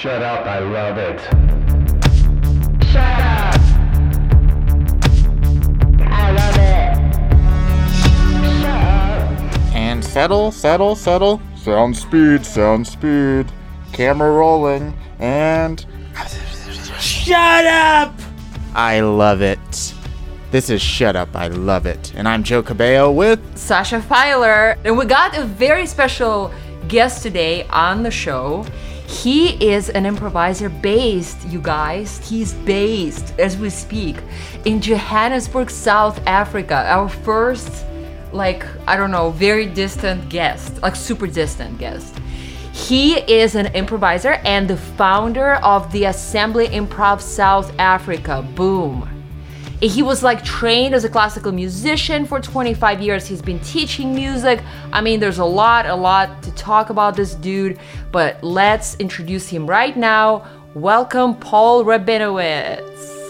Shut up, I love it. Shut up. I love it. Shut up. And settle, settle, settle. Sound speed, sound speed. Camera rolling. And. Shut up! I love it. This is Shut Up, I Love It. And I'm Joe Cabello with. Sasha Filer. And we got a very special guest today on the show. He is an improviser based, you guys. He's based as we speak in Johannesburg, South Africa. Our first, like, I don't know, very distant guest, like super distant guest. He is an improviser and the founder of the Assembly Improv South Africa. Boom. He was like trained as a classical musician for 25 years. He's been teaching music. I mean, there's a lot, a lot to talk about this dude, but let's introduce him right now. Welcome, Paul Rabinowitz.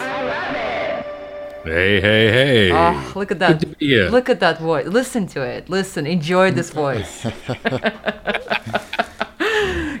Hey, hey, hey. Oh, look at that. Good to be here. Look at that voice. Listen to it. Listen. Enjoy this voice.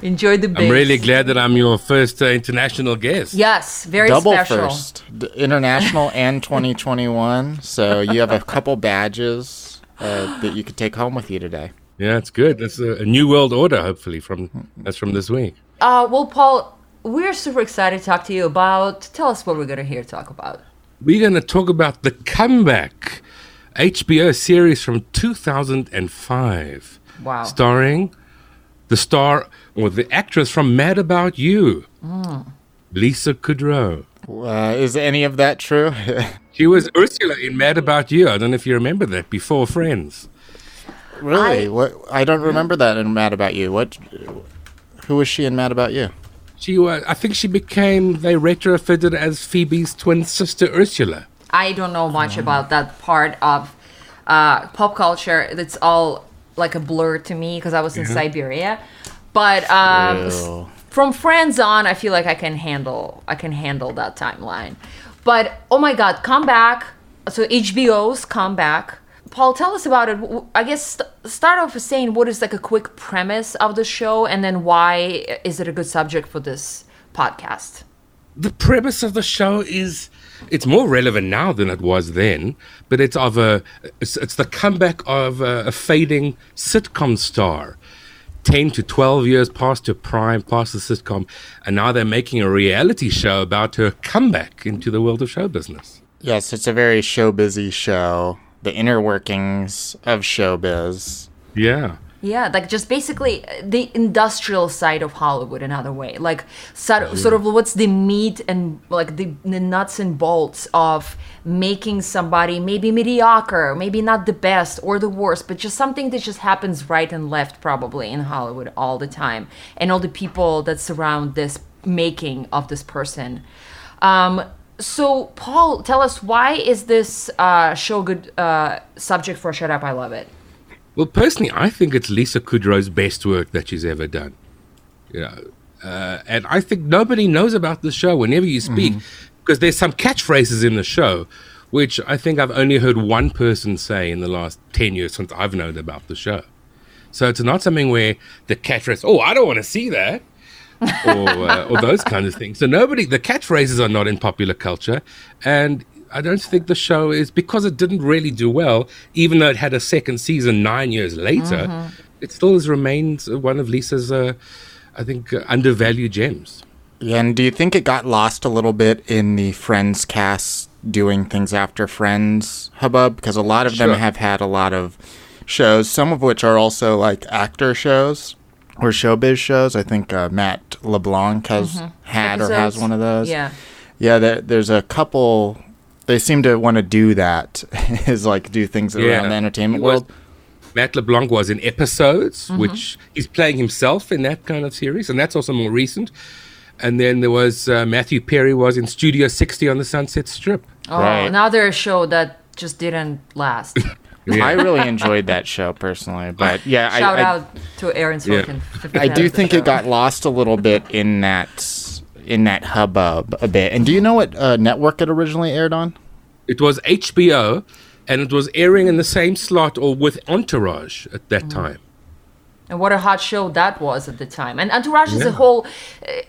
Enjoy the bass. I'm really glad that I'm your first uh, international guest. Yes, very Double special. first. D- international and 2021. So you have a couple badges uh, that you could take home with you today. Yeah, it's good. That's a, a new world order, hopefully, from that's from this week. Uh, well, Paul, we're super excited to talk to you about. Tell us what we're going to hear talk about. We're going to talk about the comeback HBO series from 2005, Wow. starring the star or the actress from Mad About You, Lisa Kudrow. Uh, is any of that true? She was Ursula in Mad About You. I don't know if you remember that before Friends. really? I- what? I don't remember that in Mad About You. What? Who was she in Mad About You? She was, I think she became, they retrofitted as Phoebe's twin sister Ursula. I don't know much about that part of uh, pop culture. It's all like a blur to me because I was in Siberia. But um, Ew. from Friends on, I feel like I can handle I can handle that timeline. But oh my God, come back! So HBO's come back. Paul, tell us about it. I guess st- start off with saying what is like a quick premise of the show, and then why is it a good subject for this podcast? the premise of the show is it's more relevant now than it was then but it's of a it's, it's the comeback of a, a fading sitcom star 10 to 12 years past her prime past the sitcom and now they're making a reality show about her comeback into the world of show business Yes, it's a very show busy show. The inner workings of showbiz. yeah Yeah, like just basically uh, the industrial side of Hollywood, another way. Like sort, sort of what's the meat and like the, the nuts and bolts of making somebody maybe mediocre, maybe not the best or the worst, but just something that just happens right and left probably in Hollywood all the time, and all the people that surround this making of this person. Um, so, Paul, tell us why is this uh, show good uh, subject for Shut Up? I love it. Well, personally, I think it's Lisa Kudrow's best work that she's ever done. You know, uh, and I think nobody knows about the show whenever you speak, because there's some catchphrases in the show, which I think I've only heard one person say in the last ten years since I've known about the show. So it's not something where the catchphrase, "Oh, I don't want to see that," or uh, or those kinds of things. So nobody, the catchphrases are not in popular culture, and I don't think the show is because it didn't really do well, even though it had a second season nine years later. It still has remained one of Lisa's, uh, I think, uh, undervalued gems. Yeah, and do you think it got lost a little bit in the Friends cast doing things after Friends hubbub? Because a lot of them have had a lot of shows, some of which are also like actor shows or showbiz shows. I think uh, Matt LeBlanc has had or has one of those. Yeah. Yeah, there, there's a couple. They seem to want to do that, is like do things around the entertainment was- world. Matt LeBlanc was in episodes, Mm-hmm. which he's playing himself in that kind of series, and that's also more recent. And then there was uh, Matthew Perry was in Studio 60 on the Sunset Strip. Oh, Right. another show that just didn't last. Yeah. I really enjoyed that show personally, but yeah, I, Shout I, out to Aaron Sorkin. I do think it got lost a little bit in that in that hubbub a bit. And do you know what uh, network it originally aired on? It was HBO, and it was airing in the same slot or with Entourage at Mm. that time. And what a hot show that was at the time. And Entourage as a whole,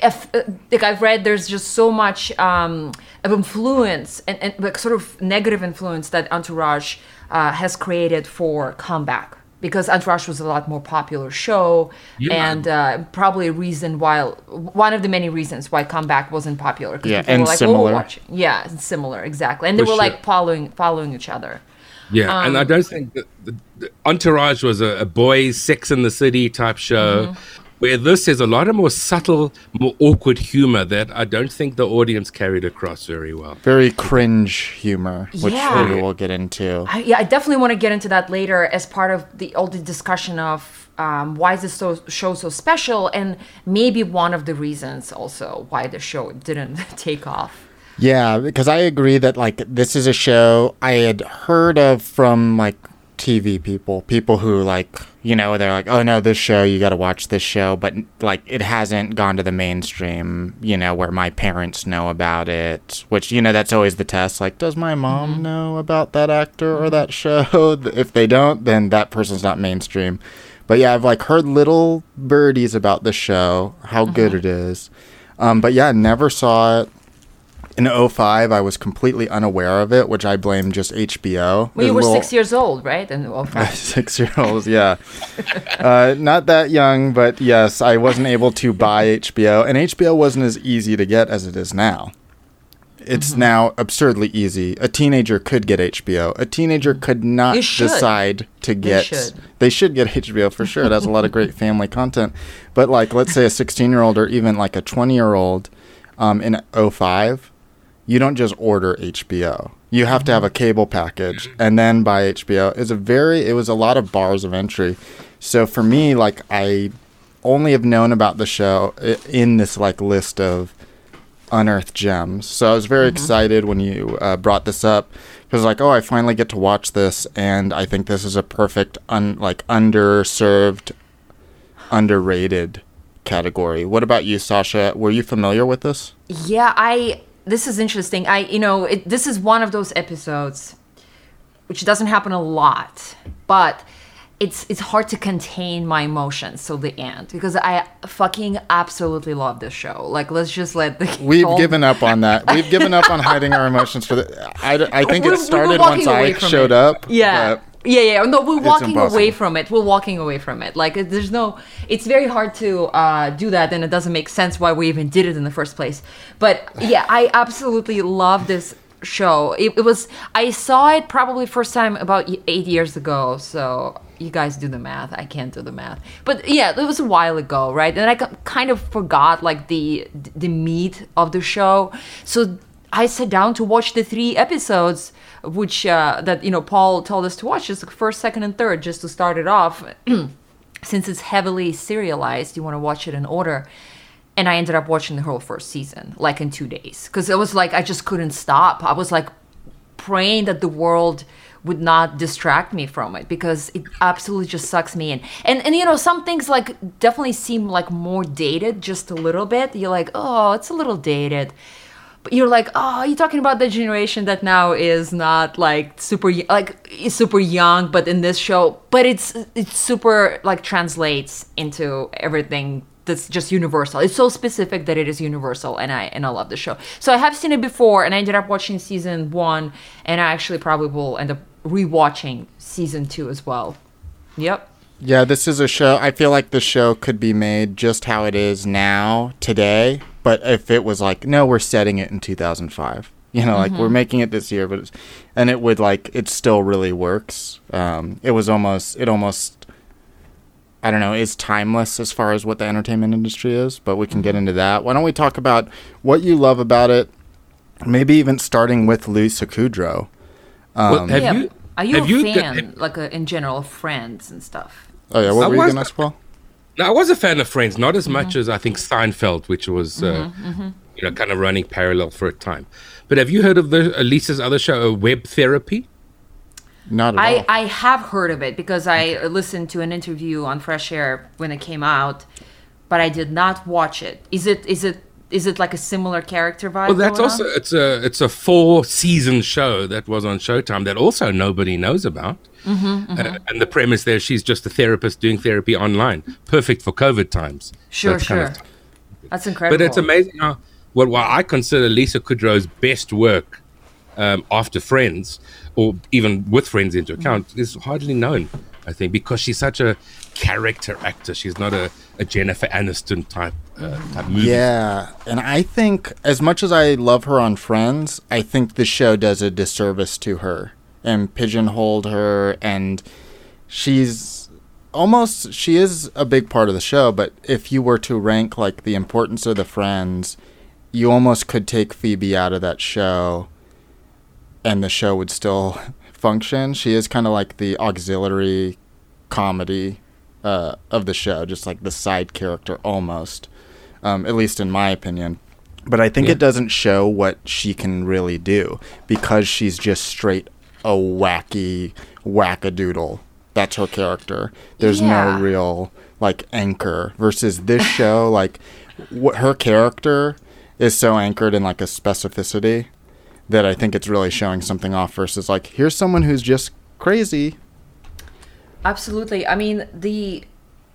uh, uh, like I've read, there's just so much um, of influence and, and like sort of negative influence that Entourage uh, has created for comeback. Because Entourage was a lot more popular show, Yeah. and uh, probably a reason why one of the many reasons why comeback wasn't popular. Yeah, people and were like, similar. Oh. Yeah, similar, exactly. And they For were sure. like following following each other. Yeah, and Um, I don't think that the, the Entourage was a, a boys' Sex in the City type show, Mm-hmm. Where this is a lot of more subtle, more awkward humor that I don't think the audience carried across very well. Very cringe humor, which Yeah. maybe we'll get into. I, yeah, I definitely want to get into that later as part of the all the discussion of um, why is this so, show so special, and maybe one of the reasons also why the show didn't take off. Yeah, because I agree that like this is a show I had heard of from like TV people, people who like you know they're like, oh no, this show you got to watch this show, but like it hasn't gone to the mainstream, you know, where my parents know about it. Which you know that's always the test. Like, does my mom mm-hmm. know about that actor or that mm-hmm. show? if they don't, then that person's not mainstream. But yeah, I've like heard little birdies about the show, how good uh-huh. it is. Um, but yeah, never saw it. In 05, I was completely unaware of it, which I blame just HBO. Well, you were little- six years old, right? And well, Six year olds, yeah. uh, not that young, but yes, I wasn't able to buy HBO, and HBO wasn't as easy to get as it is now. It's Mm-hmm. now absurdly easy. A teenager could get HBO. A teenager could not decide to get. should. They should get HBO for sure. It has a lot of great family content. But like, let's say a 16 year old or even like a 20 year old um, in 05, you don't just order HBO. You have to have a cable package and then buy HBO. It's a very it was a lot of bars of entry. So for me, like I only have known about the show in this like list of unearthed gems. So I was very excited when you uh, brought this up because like oh I finally get to watch this and I think this is a perfect un like underserved, underrated category. What about you, Sasha? Were you familiar with this? Yeah, I. This is interesting. I, you know, it, this is one of those episodes, which doesn't happen a lot, but it's it's hard to contain my emotions till the end because I fucking absolutely love this show. Like, let's just let the We've given up on that. We've given up on hiding our emotions for the. I, I think we it started once I showed it. up. Yeah. but Yeah, yeah. No, we're walking away from it. We're walking away from it. Like, there's no. It's very hard to uh, do that, and it doesn't make sense why we even did it in the first place. But yeah, I absolutely love this show. It, it was. I saw it probably first time about eight years ago. So you guys do the math. I can't do the math. But yeah, it was a while ago, right? And I kind of forgot like the the meat of the show. So I sat down to watch the three episodes, which uh, that you know Paul told us to watch, the first, second, and third, just to start it off. Since it's heavily serialized, you want to watch it in order. And I ended up watching the whole first season, like in two days, because it was like I just couldn't stop. I was like praying that the world would not distract me from it because it absolutely just sucks me in. And and you know, some things like definitely seem like more dated just a little bit. You're like, "Oh, it's a little dated." You're like, "Oh, you're talking about the generation that now is not like super like super young, but in this show, but it's it's super like translates into everything that's just universal. It's so specific that it is universal, and I and I love the show. So I have seen it before, and I ended up watching season one, and I actually probably will end up rewatching season two as well. Yep. Yeah, this is a show. I feel like the show could be made just how it is now, today. But if it was like, no, we're setting it in 2005. You know, like we're mm-hmm. making it this year, but it's, and it would like it still really works. Um, it was almost it almost I don't know, is timeless as far as what the entertainment industry is. But we can get mm-hmm. into that. Why don't we talk about what you love about it? Maybe even starting with Lisa Kudrow. well, have um, yeah. you? Are you have a you fan, like a, in general, of Friends and stuff? Oh yeah, what I were you was- gonna ask, Paul? No, I was a fan of Friends, not as much as I think Seinfeld, which was uh, you know kind of running parallel for a time. But have you heard of the Lisa's other show, uh, Web Therapy? Not at all. I, I have heard of it because I listened to an interview on Fresh Air when it came out, but I did not watch it. Is it is it is it like a similar character vibe? Well, that's also on? it's a it's a four season show that was on Showtime that also nobody knows about. Mm-hmm, Uh, and the premise there, she's just a therapist doing therapy online, perfect for COVID times. sure, That's sure. That's incredible. but it's amazing how what, what I consider Lisa Kudrow's best work um, after Friends, or even with Friends into account, is hardly known. I think because she's such a character actor. She's not a, a Jennifer Aniston type uh, type movie. Yeah, and I think as much as I love her on Friends, I think the show does a disservice to her and pigeonholed her and she's almost she is a big part of the show, but if you were to rank like the importance of the friends, you almost could take Phoebe out of that show and the show would still function. She is kind of like the auxiliary comedy uh, of the show, just like the side character almost, um, at least in my opinion. But I think Yeah. it doesn't show what she can really do because she's just straight a wacky wackadoodle. That's her character. There's Yeah. no real like anchor versus this show. Like wh- her character is so anchored in like a specificity that I think it's really showing something off versus like here's someone who's just crazy. Absolutely. I mean, the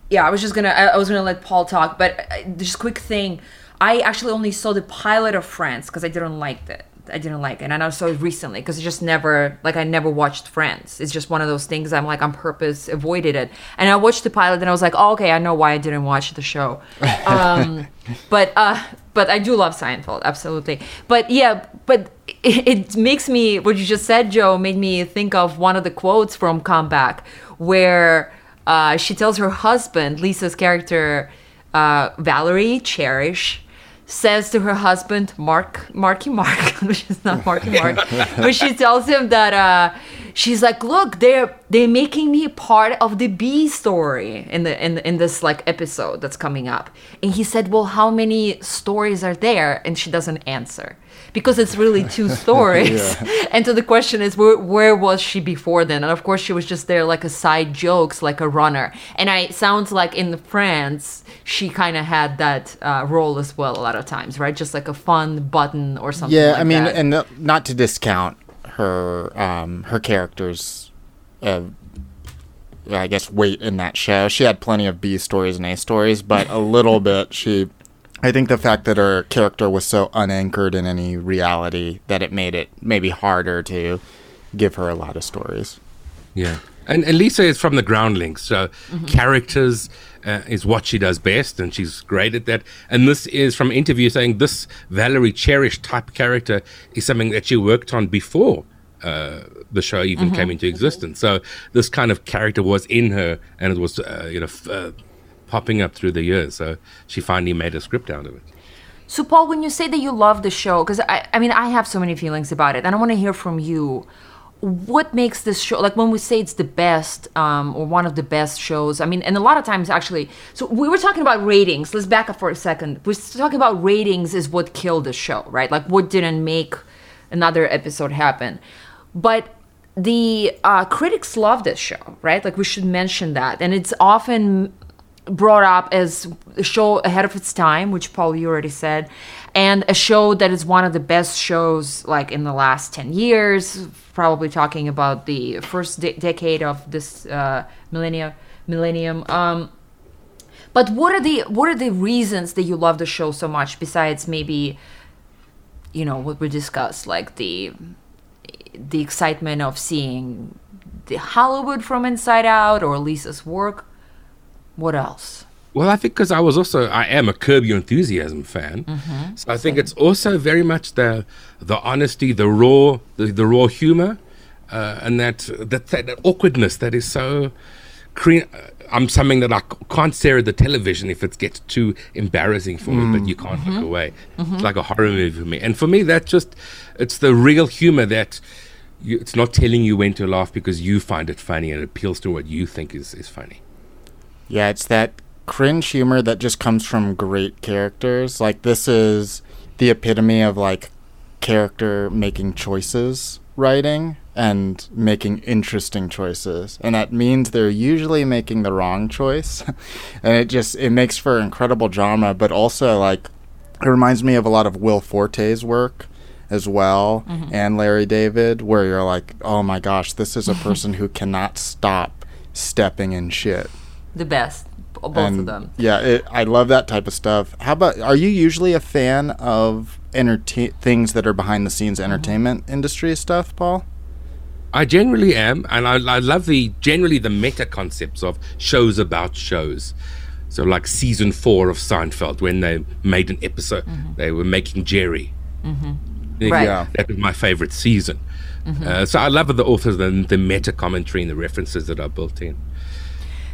yeah, I was just gonna I, I was gonna let Paul talk, but uh, just quick thing. I actually only saw the pilot of Friends because I didn't like it. I didn't like it, and I saw it recently because it just never like I never watched Friends. It's just one of those things I'm like on purpose avoided it, and I watched the pilot and I was like, oh, okay, I know why I didn't watch the show. Um, but uh, but I do love Seinfeld, absolutely. But yeah, but it, it makes me what you just said, Joe, made me think of one of the quotes from Comeback where uh, she tells her husband, Lisa's character, uh, Valerie Cherish, says to her husband, Mark, Marky Mark, which is not Marky Mark, but she tells him that uh, she's like, look, they're they're making me part of the B story in the in in this like episode that's coming up. And he said, well, how many stories are there? And she doesn't answer because it's really two stories. and so the question is, where, where was she before then? And of course, she was just there like a side jokes, like a runner. And I sounds like in Friends, she kind of had that uh, role as well a lot of times, right? Just like a fun button or something. Yeah, like I mean, that. and th- not to discount her um, her character's, uh, I guess, weight in that show. She had plenty of B stories and A stories, but a little bit she. I think the fact that her character was so unanchored in any reality that it made it maybe harder to give her a lot of stories. Yeah. And, and Lisa is from the groundlings, so characters uh, is what she does best, and she's great at that. And this is from interview saying this Valerie Cherish type character is something that she worked on before uh, the show even came into existence. So this kind of character was in her, and it was uh, you know f- uh, popping up through the years. So she finally made a script out of it. So, Paul, when you say that you love the show, because I, I mean, I have so many feelings about it, and I want to hear from you. What makes this show like when we say it's the best um, or one of the best shows? I mean, and a lot of times actually. So we were talking about ratings. Let's back up for a second. We're talking about ratings is what killed the show, right? Like what didn't make another episode happen. But the uh, critics love this show, right? Like we should mention that, and it's often brought up as a show ahead of its time, which Paul you already said, and a show that is one of the best shows like in the last ten years. Probably talking about the first de- decade of this uh, millennia, millennium. Um, but what are the what are the reasons that you love the show so much? Besides maybe, you know, what we discussed, like the the excitement of seeing the Hollywood from inside out or Lisa's work. What else? Well, I think because I was also I am a Curb Your Enthusiasm fan, mm-hmm. so I think it's also very much the the honesty, the raw, the, the raw humor, uh, and that, that that awkwardness that is so. Cre- uh, I'm something that I can't stare at the television if it gets too embarrassing for me, but mm. you can't look mm-hmm. away. Mm-hmm. It's like a horror movie for me, and for me, that just it's the real humor that. You, it's not telling you when to laugh because you find it funny and it appeals to what you think is, is funny. Yeah, it's that cringe humor that just comes from great characters. Like this is the epitome of like character making choices writing and making interesting choices. And that means they're usually making the wrong choice. and it just it makes for incredible drama, but also like It reminds me of a lot of Will Forte's work as well, Mm-hmm. and Larry David, where you're like, oh my gosh, this is a person who cannot stop stepping in shit. The best, b- both and of them. yeah, it, I love that type of stuff. How about? Are you usually a fan of entertain things that are behind the scenes Mm-hmm. entertainment industry stuff, Paul? I generally am, and I, I love the generally the meta concepts of shows about shows. So, like season four of Seinfeld, when they made an episode, they were making Jerry. Mm-hmm. Right. Yeah. that was my favorite season. Uh, so I love the authors, and the meta commentary and the references that are built in.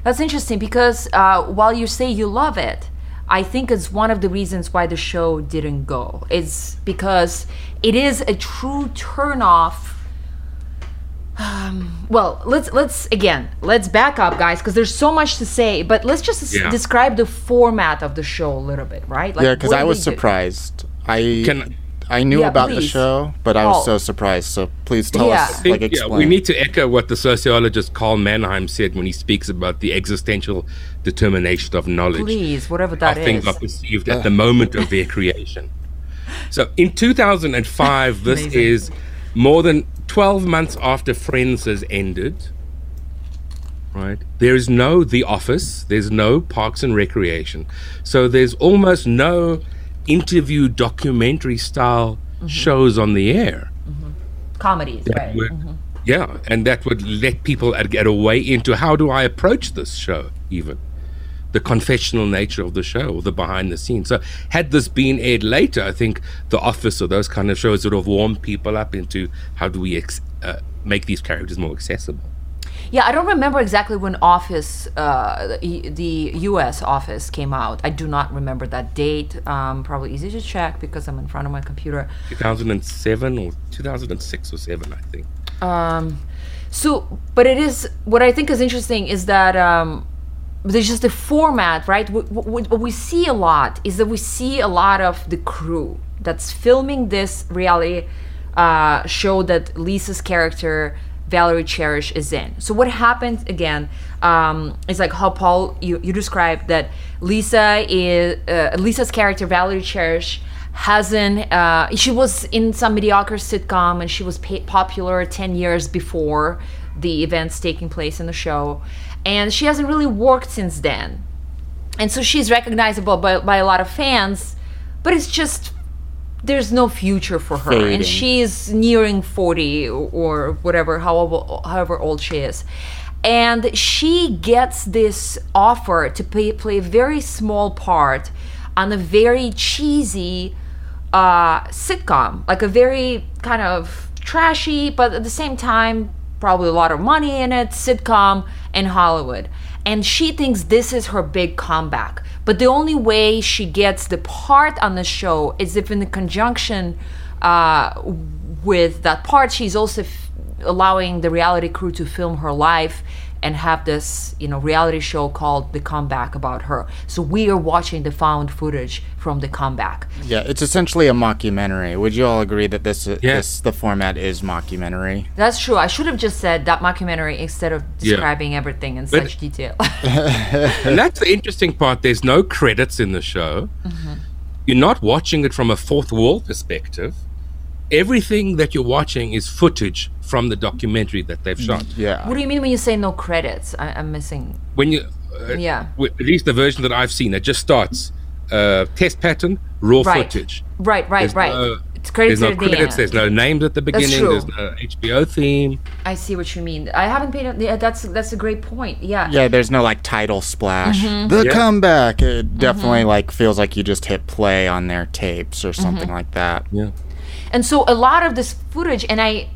That's interesting because uh, while you say you love it, I think it's one of the reasons why the show didn't go. It's because it is a true turnoff. Um, well, let's let's again let's back up, guys, because there's so much to say. But let's just s- Yeah. describe the format of the show a little bit, right? Like, yeah, because I was they do? surprised. I Can I knew Yeah, about the show, but I was Paul. so surprised. So please tell Yeah. us, I think, like, yeah, we need to echo what the sociologist Karl Mannheim said when he speaks about the existential determination of knowledge. Please, whatever how that things are perceived at uh. the moment of their creation. So in 2005, this is more than 12 months after Friends has ended. Right? There is no The Office, there's no Parks and Recreation. So there's almost no interview documentary style Mm-hmm. shows on the air Comedies, that right? would, yeah, and that would let people get a way into how do I approach this show, even the confessional nature of the show or the behind the scenes. So, had this been aired later, I think The Office or those kind of shows would have warmed people up into how do we ex- uh, make these characters more accessible. Yeah, I don't remember exactly when Office, uh, the, U.S. Office came out. I do not remember that date. Um, probably easy to check because I'm in front of my computer. 2007 or 2006 or 7, I think. Um, so, but it is what I think is interesting is that um, there's just the format, right? What, what, what we see a lot is that we see a lot of the crew that's filming this reality uh, show that Lisa's character Valerie Cherish is in. So what happens again um, is like how Paul you, you described that Lisa is uh, Lisa's character Valerie Cherish hasn't uh, she was in some mediocre sitcom and she was popular 10 years before the events taking place in the show and she hasn't really worked since then and so she's recognizable by, by a lot of fans but it's just there's no future for her Fading. and she's nearing 40 or, whatever however, however old she is. And she gets this offer to play, play a very small part on a very cheesy uh, sitcom like a very kind of trashy but at the same time probably a lot of money in it sitcom in hollywood. And she thinks this is her big comeback but the only way she gets the part on the show is if in the conjunction uh, with that part she's also f- allowing the reality crew to film her life and have this you know reality show called the comeback about her. So we are watching the found footage from the comeback yeah, it's essentially a mockumentary. Would you all agree that this yes. this the format is mockumentary? that's true i should have just said that mockumentary instead of Yeah. describing everything in But- such detail and that's the interesting part. There's no credits in the show. Mm-hmm. You're not watching it from a fourth wall perspective. Everything that you're watching is footage from the documentary that they've shot. Yeah. what do you mean when you say no credits I, i'm missing When you, uh, Yeah. at least the version that I've seen, it just starts uh, test pattern, raw Right. footage. right right There's right no- it's credits There's no at the credits. end. There's no names at the beginning. true. There's no HBO theme. I see what you mean. I haven't paid. Yeah, that's that's a great point. Yeah. Yeah, there's no like title splash. Mm-hmm. The Yeah. comeback. It definitely like feels like you just hit play on their tapes or something Mm-hmm. like that. Yeah. And so a lot of this footage, and I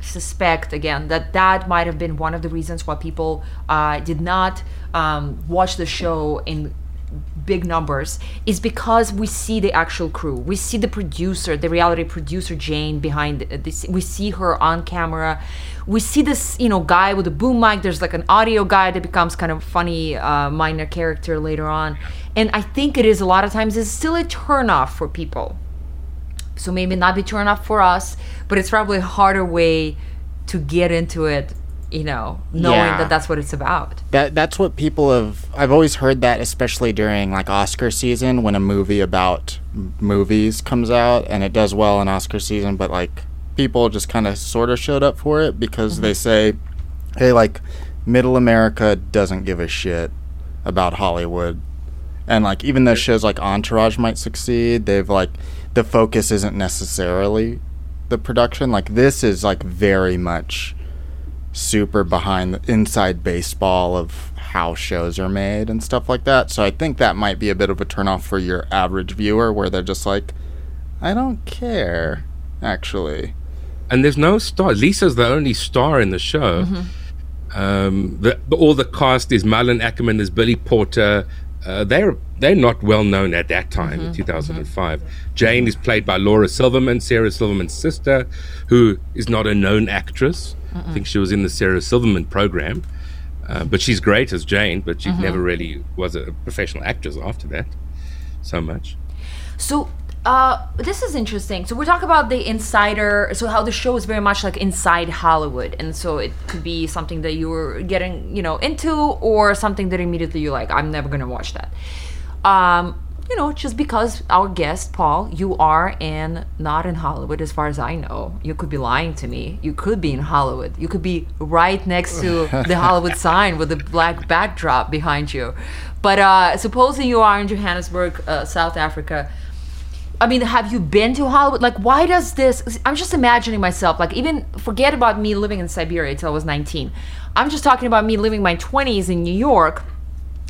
suspect again that that might have been one of the reasons why people uh, did not um, watch the show in big numbers is because we see the actual crew. We see the producer the reality producer jane behind this. We see her on camera. We see this you know guy with a boom mic. There's like an audio guy that becomes kind of funny uh, minor character later on. And i think it is a lot of times it's still a turnoff for people. So maybe not be turned off for us but it's probably a harder way to get into it you know, knowing Yeah. that that's what it's about. That that's what people have. I've always heard that, especially during like Oscar season, when a movie about movies comes out and it does well in Oscar season, but like people just kind of sort of showed up for it because they mm-hmm. say, "Hey, like Middle America doesn't give a shit about Hollywood," and like even though shows like Entourage might succeed, they've like the focus isn't necessarily the production. Like this is like very much super behind the inside baseball of how shows are made and stuff like that. So I think that might be a bit of a turnoff for your average viewer where they're just like, I don't care, actually. and there's no star. Lisa's the only star in the show. Um, the, the- all the cast is Malin Akerman, there's Billy Porter. Uh, they're they're not well known at that time in 2005. Jane is played by Laura Silverman, Sarah Silverman's sister, who is not a known actress. I think she was in the Sarah Silverman program, uh, but she's great as Jane. But she never really was a professional actress after that, so much. So uh, this is interesting. So we're talking about the insider. So how the show is very much like inside Hollywood, and so it could be something that you're getting, you know, into, or something that immediately you're like, I'm never gonna watch that. Um, you know, just because our guest Paul, you are in not in Hollywood, as far as I know. You could be lying to me. You could be in Hollywood. You could be right next to the Hollywood sign with a black backdrop behind you. But uh, supposing you are in Johannesburg, uh, South Africa. I mean, have you been to Hollywood? Like, why does this? I'm just imagining myself. Like, even forget about me living in Siberia till I was 19. I'm just talking about me living my 20s in New York,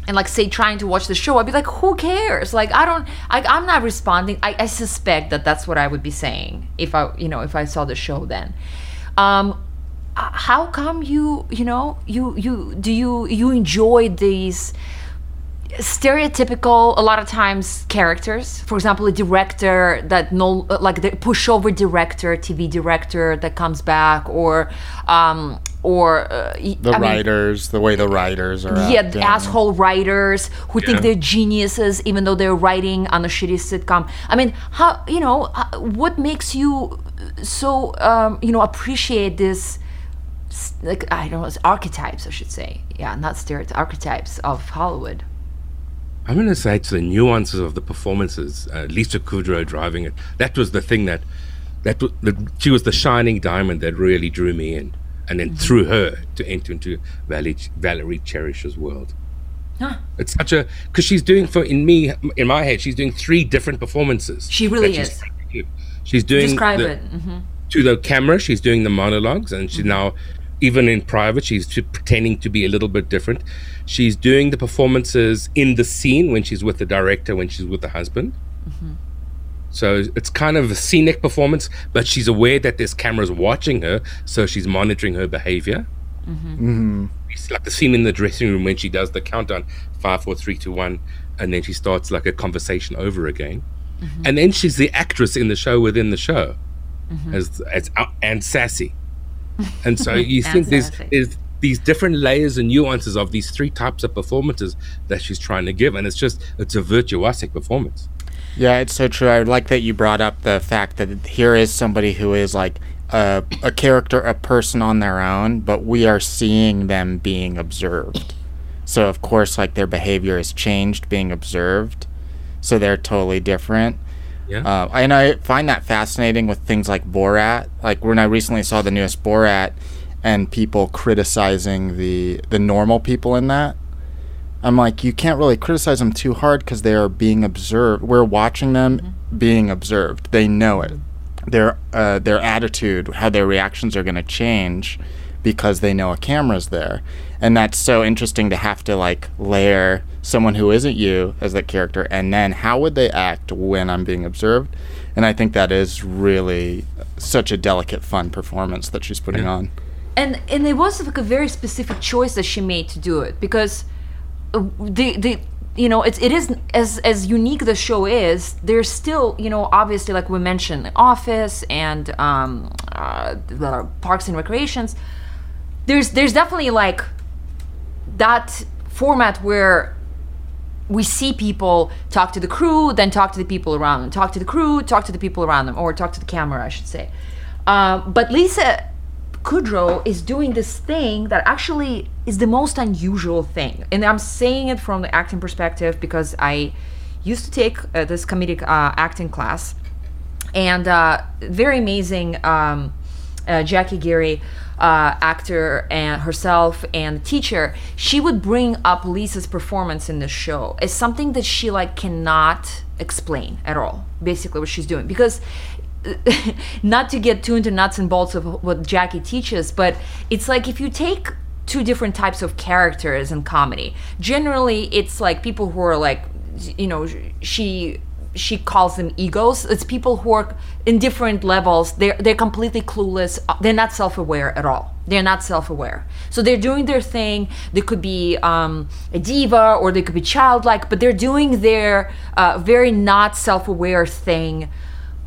and like, say, trying to watch the show. I'd be like, who cares? Like, I don't. I, I'm not responding. I, I suspect that that's what I would be saying if I, you know, if I saw the show then. Um, how come you, you know, you you do you you enjoy these? Stereotypical a lot of times characters for example a director that no like the pushover director tv director that comes back or um or uh, The I mean, writers, the way the writers are. yeah, acting. asshole writers who think they're geniuses even though they're writing on a shitty sitcom. I mean, how you know uh, what makes you so um, you know appreciate this? Like I don't know, archetypes I should say. Yeah, not stereotypes, archetypes of Hollywood. I'm going to say it's the nuances of the performances. Uh, Lisa Kudrow driving it. That was the thing that that was the, she was the shining diamond that really drew me in, and then through her to enter into Valerie, Valerie Cherish's world. Huh. It's such a because she's doing for in me in my head she's doing three different performances. She really is. She's, she's doing Describe the- it. hmm to the camera. She's doing the monologues, and she's now, even in private, she's pretending to be a little bit different. She's doing the performances in the scene when she's with the director, when she's with the husband. Mm-hmm. So it's kind of a scenic performance, but she's aware that there's cameras watching her, so she's monitoring her behavior. Mm-hmm. Mm-hmm. It's like the scene in the dressing room when she does the countdown five, four, three, two, one, and then she starts like a conversation over again. And then she's the actress in the show within the show as as uh, and sassy. And so you think there's, there's these different layers and nuances of these three types of performances that she's trying to give, and it's just it's a virtuosic performance. Yeah, it's so true. I like that you brought up the fact that here is somebody who is like a, a character, a person on their own, but we are seeing them being observed. So, of course, like their behavior has changed being observed. So they're totally different. Yeah. Uh, and I find that fascinating with things like Borat. Like when I recently saw the newest Borat and people criticizing the the normal people in that. I'm like, you can't really criticize them too hard because they are being observed. We're watching them being observed. They know it. Their uh, their attitude, how their reactions are going to change because they know a camera's there, and that's so interesting to have to like layer someone who isn't you as that character, and then how would they act when I'm being observed? And I think that is really such a delicate, fun performance that she's putting Yeah. on. and and it was like a very specific choice that she made to do it because uh, the the you know it's it is as as unique the show is there's still you know obviously like we mentioned the office and um uh, the parks and recreations there's there's definitely like that format where we see people talk to the crew, then talk to the people around them, talk to the crew, talk to the people around them, or talk to the camera, I should say. Um, but Lisa Kudrow is doing this thing that actually is the most unusual thing. And I'm saying it from the acting perspective because I used to take uh, this comedic uh, acting class and uh, very amazing um, uh, Jackie Geary, uh, actor and herself and teacher, she would bring up Lisa's performance in the show as something that she like cannot explain at all. Basically, what she's doing because. not to get too into nuts and bolts of what Jackie teaches, but it's like if you take two different types of characters in comedy, generally it's like people who are like, you know, she she calls them egos. It's people who are in different levels. They're they're completely clueless. They're not self-aware at all. They're not self-aware. So they're doing their thing. They could be um, a diva or they could be childlike, but they're doing their uh, very not self-aware thing.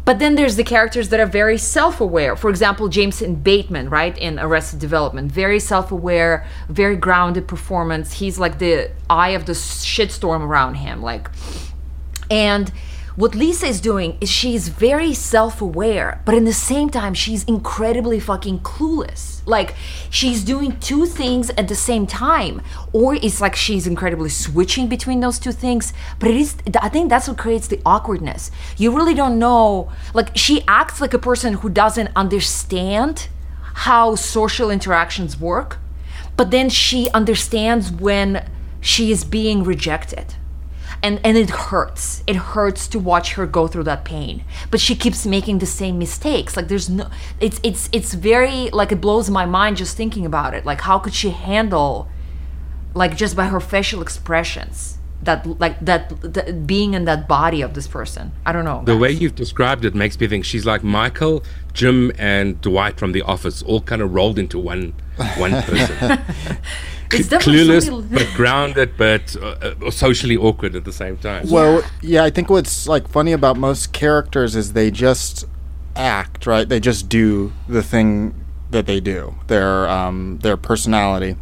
But then there's the characters that are very self-aware. For example, Jason Bateman, right, in Arrested Development, very self-aware, very grounded performance. He's like the eye of the shitstorm around him, like, and what Lisa is doing is she's very self aware, but in the same time, she's incredibly fucking clueless. Like, she's doing two things at the same time, or it's like she's incredibly switching between those two things. But it is, I think that's what creates the awkwardness. You really don't know. Like, she acts like a person who doesn't understand how social interactions work, but then she understands when she is being rejected and and it hurts. It hurts to watch her go through that pain. But she keeps making the same mistakes. Like there's no it's it's it's very like it blows my mind just thinking about it. Like how could she handle like just by her facial expressions that like that, that being in that body of this person? I don't know The way you've described it makes me think she's like Michael, Jim, and Dwight from The Office, all kind of rolled into one one person. it's definitely Clueless, but grounded, but uh, uh, socially awkward at the same time. Well, yeah, I think what's like funny about most characters is they just act, right? They just do the thing that they do, their um, their personality,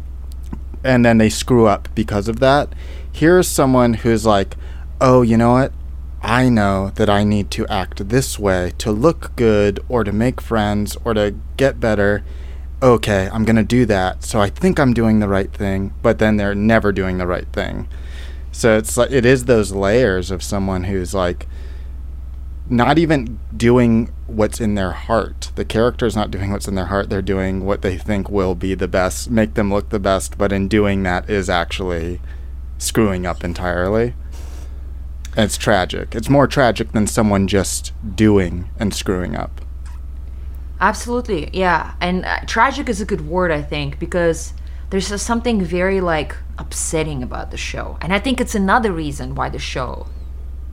and then they screw up because of that. Here's someone who's like, oh, you know what? I know that I need to act this way to look good or to make friends or to get better. Okay, I'm going to do that. So I think I'm doing the right thing, but then they're never doing the right thing. So it's like it is those layers of someone who's like not even doing what's in their heart. The character's not doing what's in their heart. They're doing what they think will be the best, make them look the best, but in doing that is actually screwing up entirely. And it's tragic. It's more tragic than someone just doing and screwing up. Absolutely, yeah. And uh, tragic is a good word, I think, because there's just something very like upsetting about the show, and I think it's another reason why the show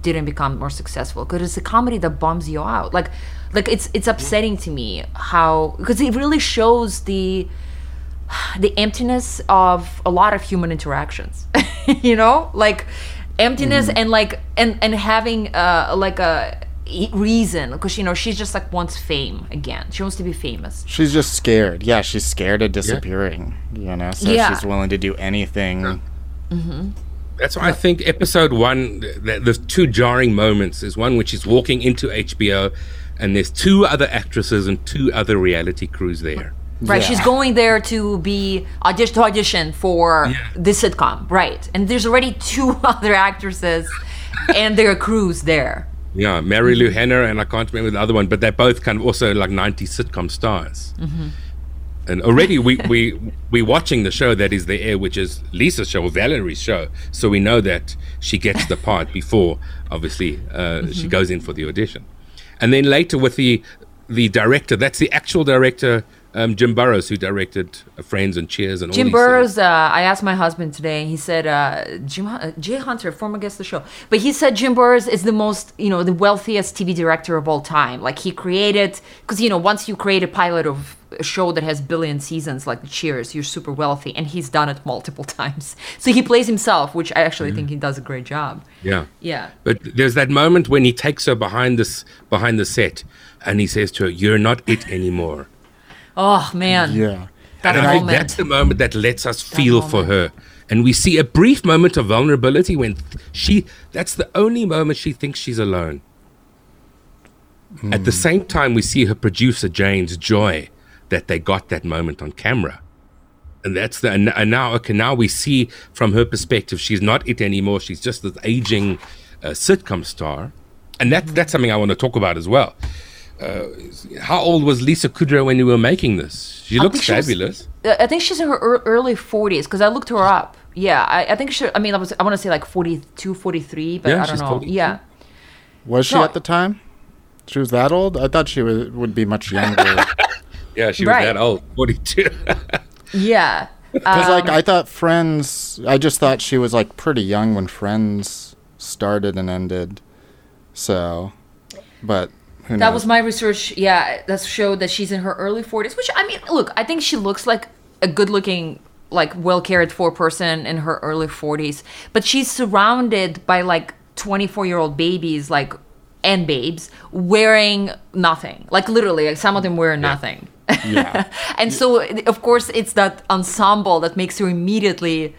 didn't become more successful because it's a comedy that bums you out. Like, like it's it's upsetting to me how because it really shows the the emptiness of a lot of human interactions. you know, like emptiness and like and and having uh like a reason because you know she's just like wants fame again. She wants to be famous. She's just scared. Yeah, she's scared of disappearing, you know, so Yeah. she's willing to do anything. Mm-hmm. That's why I think episode one, th- th- there's two jarring moments. There's one which is walking into HBO, and there's two other actresses and two other reality crews there. Right, Yeah. she's going there to be audition to audition for Yeah. the sitcom, right? And there's already two other actresses and their crews there. Yeah, Marilu mm-hmm. Henner and I can't remember the other one, but they're both kind of also like 90s sitcom stars. Mm-hmm. And already we we we're watching the show that is the air, which is Lisa's show, or Valerie's show, so we know that she gets the part before, obviously, uh, she mm-hmm. goes in for the audition, and then later with the the director, that's the actual director, um, Jim Burrows, who directed uh, Friends and Cheers and all Jim Burrows, uh, I asked my husband today, and he said, uh, Jim, uh, Jay Hunter, former guest of the show, but he said Jim Burrows is the most, you know, the wealthiest TV director of all time. Like he created, because, you know, once you create a pilot of a show that has billion seasons like Cheers, you're super wealthy, and he's done it multiple times. So he plays himself, which I actually think he does a great job. Yeah. Yeah. But there's that moment when he takes her behind this behind the set, and he says to her, "You're not it anymore." Oh, man. Yeah. That And I think moment. that's the moment that lets us feel for her. And we see a brief moment of vulnerability when she, that's the only moment she thinks she's alone. At the same time, we see her producer, Jane's joy that they got that moment on camera. And that's the and, and now okay now we see from her perspective she's not it anymore she's just this aging uh, sitcom star and that that's something I want to talk about as well. Uh, how old was Lisa Kudrow when you were making this? She looks think she was- fabulous. Uh, I think she's in her early 40s because I looked her up. Yeah, I, I think she. I mean, I was. I want to say like 42, 43, but Yeah, I don't she's know. 42. Yeah, Was she No. at the time? She was that old? I thought she was, would be much younger. Yeah, she was Right. that old, forty two. yeah. Because Um, like I thought Friends, I just thought she was like pretty young when Friends started and ended. So, but who knows? That was my research. Yeah, that showed that she's in her early 40s, which I mean, look, I think she looks like a good looking, like well cared for person in her early 40s, but she's surrounded by like 24 year old babies, like, and babes wearing nothing. Like, literally, like, some of them wear nothing. yeah. and so, of course, it's that ensemble that makes you immediately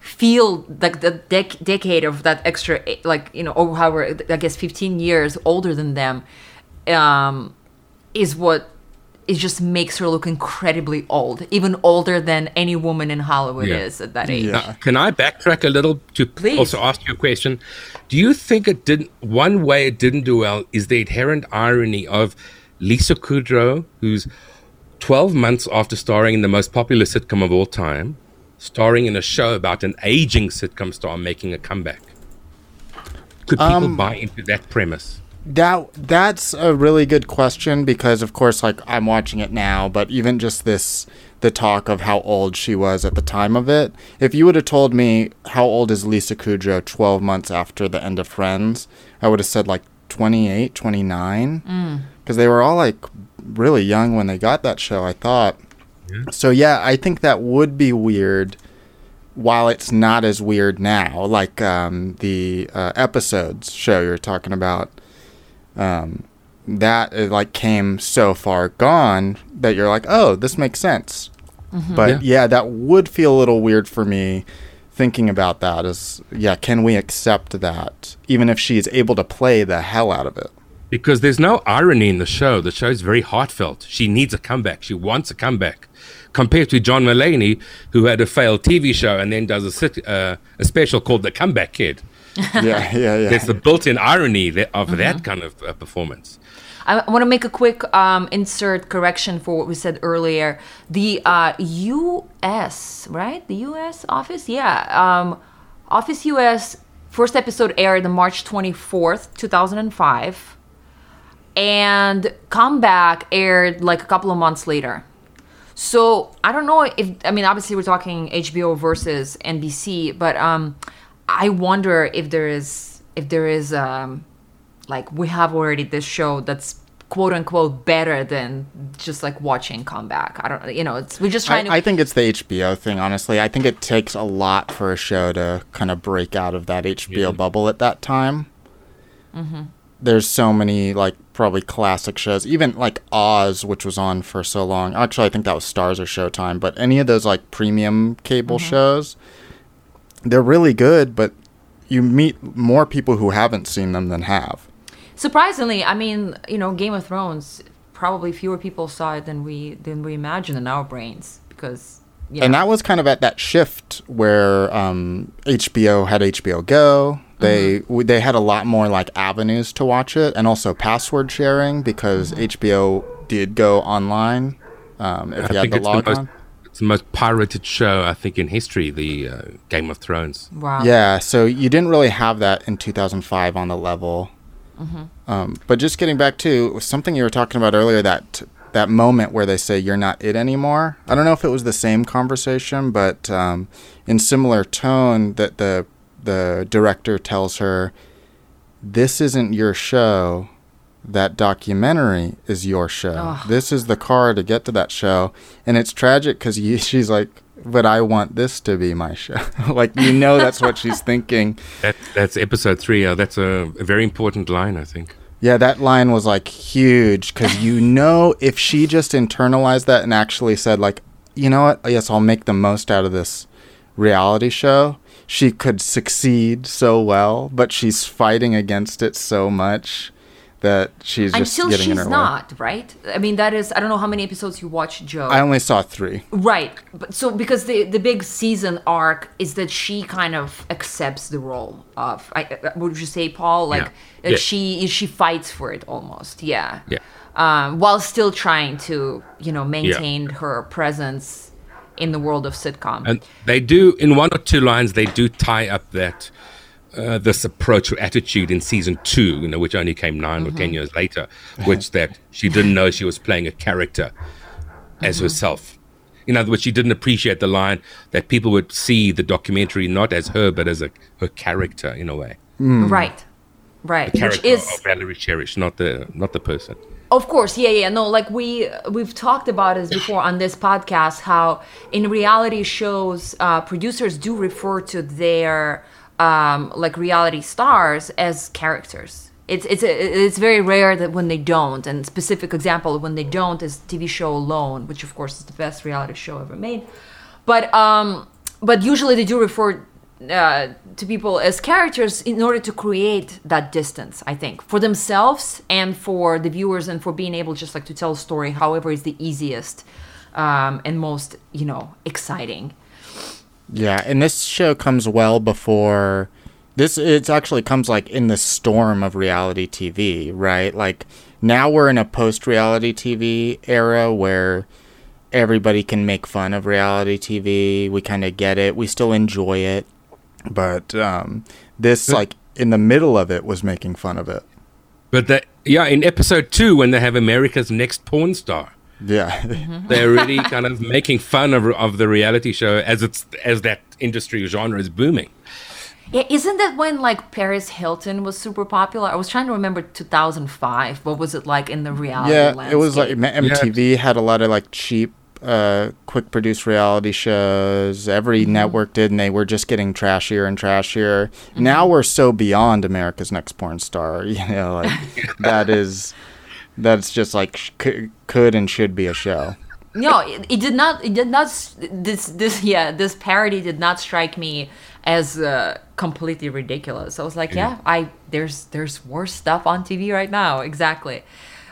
feel like the dec- decade of that extra, like, you know, or however, I guess 15 years older than them, um, is what it just makes her look incredibly old, even older than any woman in Hollywood Yeah. is at that age. Yeah. Can I backtrack a little to Please. also ask you a question? Do you think it didn't? One way it didn't do well is the inherent irony of Lisa Kudrow, who's 12 months after starring in the most popular sitcom of all time, starring in a show about an aging sitcom star making a comeback. Could people Um, buy into that premise? That that's a really good question because of course like I'm watching it now, but even just this the talk of how old she was at the time of it. If you would have told me how old is Lisa Kudrow 12 months after the end of Friends, I would have said like 28, 29 because they were all like really young when they got that show, I thought. So yeah, I think that would be weird while it's not as weird now, like um, the uh, episodes show you're talking about, um, that it, like came so far gone that you're like, oh, this makes sense. But Yeah. yeah. that would feel a little weird for me thinking about that. Is yeah, can we accept that even if she's able to play the hell out of it? Because there's no irony in the show. The show is very heartfelt. She needs a comeback. She wants a comeback. Compared to John Mulaney, who had a failed TV show and then does a, sit, uh, a special called The Comeback Kid. Yeah, yeah, yeah. There's the built-in irony of that kind of uh, performance. I want to make a quick um, insert correction for what we said earlier. The uh, U.S. right, the U.S. office, yeah, um, Office U.S. first episode aired on March twenty fourth, two thousand and five, and Comeback aired like a couple of months later. So I don't know if I mean obviously we're talking HBO versus NBC, but um, I wonder if there is if there is um, like we have already this show that's quote unquote better than just like watching comeback. I don't you know it's we're just trying I, to I think it's the HBO thing, honestly. I think it takes a lot for a show to kind of break out of that HBO Yeah. bubble at that time. There's so many, like, probably classic shows. Even, like, Oz, which was on for so long. Actually, I think that was Starz or Showtime. But any of those, like, premium cable shows, they're really good, but you meet more people who haven't seen them than have. surprisingly, I mean, you know, Game of Thrones probably fewer people saw it than we than we imagine in our brains because yeah. And that was kind of at that shift where um, HBO had HBO Go. They Mm-hmm. w they had a lot more like avenues to watch it, and also password sharing because Mm-hmm. HBO did go online. Um, if you had the it's the, log most, on. It's the most pirated show, I think, in history, the uh, Game of Thrones. wow. Yeah, so you didn't really have that in 2005 on the level. Um, but just getting back to something you were talking about earlier, that that moment where they say you're not it anymore. I don't know if it was the same conversation, but um, in similar tone, that the the director tells her, "This isn't your show. That documentary is your show. This is the car to get to that show." And it's tragic because she's like, "But I want this to be my show." like you know, that's what she's thinking. That, that's episode three. Uh, that's a, a very important line, I think. Yeah, that line was like huge because you know if she just internalized that and actually said like, you know what? Yes, I'll make the most out of this reality show. She could succeed so well, but she's fighting against it so much that she's just Until getting in her she's way. not, right? I mean, that is I don't know how many episodes you watch, Joe. I only saw three. Right. But so because the the big season arc is that she kind of accepts the role of I uh, would you say Paul like Yeah. like Yeah. she she fights for it almost. Yeah. Yeah. Um, while still trying to, you know, maintain her presence in the world of sitcom. And they do, in one or two lines, they do tie up that uh, this approach or attitude in season two, you know, which only came 9 or ten years later, which that she didn't know she was playing a character as herself. In other words, she didn't appreciate the line that people would see the documentary not as her, but as a her character in a way. right. Right. Which Character is of Valerie Cherish, not the not the person. Of course, yeah, yeah. No, like we we've talked about this before on this podcast. How in reality shows, uh, producers do refer to their um, like reality stars as characters. It's it's it's very rare that when they don't. And specific example when they don't is TV show Alone, which of course is the best reality show ever made. But um, but usually they do refer uh, to people as characters in order to create that distance i think for themselves and for the viewers and for being able just like to tell a story however is the easiest um, and most you know exciting Yeah, and this show comes well before this it actually comes like in the storm of reality TV, right? Like now we're in a post-reality TV era where everybody can make fun of reality TV. We kind of get it. We still enjoy it. But um this like in the middle of it was making fun of it. But that yeah, in episode two, when they have America's Next Porn Star. Yeah. they're really kind of making fun of, of the reality show as it's as that industry genre is booming. yeah isn't that when like paris hilton was super popular i was trying to remember 2005 what was it like in the reality yeah, it was like landscape? M- MTV had a lot of like cheap, uh, quick produced reality shows. Every Mm-hmm. network did, and they were just getting trashier and trashier. Mm-hmm. Now we're so beyond America's Next Porn Star. You know, like that is that's just like sh- could, and should be a show. no it, it did not it did not this this yeah this parody did not strike me as uh, completely ridiculous. I was like yeah. i there's there's worse stuff on tv right now exactly.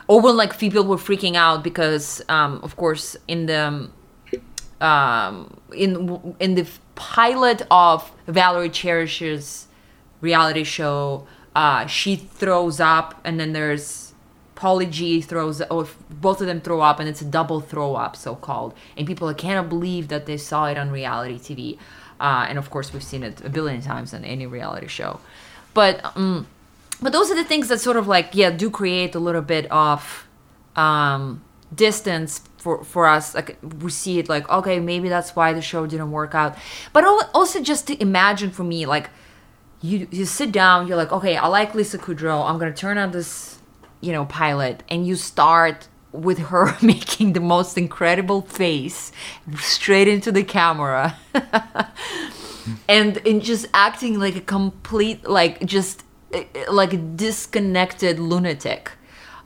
Or when like people were freaking out because um of course in the um in in the pilot of valerie cherish's reality show uh she throws up and then there's Paulie G throws, or both of them throw up, and it's a double throw up, so called. And people cannot believe that they saw it on reality TV. Uh, and of course, we've seen it a billion times on any reality show. But um, but those are the things that sort of like yeah do create a little bit of um, distance for for us. Like we see it like okay maybe that's why the show didn't work out. But also just to imagine for me like you you sit down you're like okay I like Lisa Kudrow I'm gonna turn on this you know pilot and you start with her making the most incredible face straight into the camera. And and just acting like a complete like just eh, like a disconnected lunatic.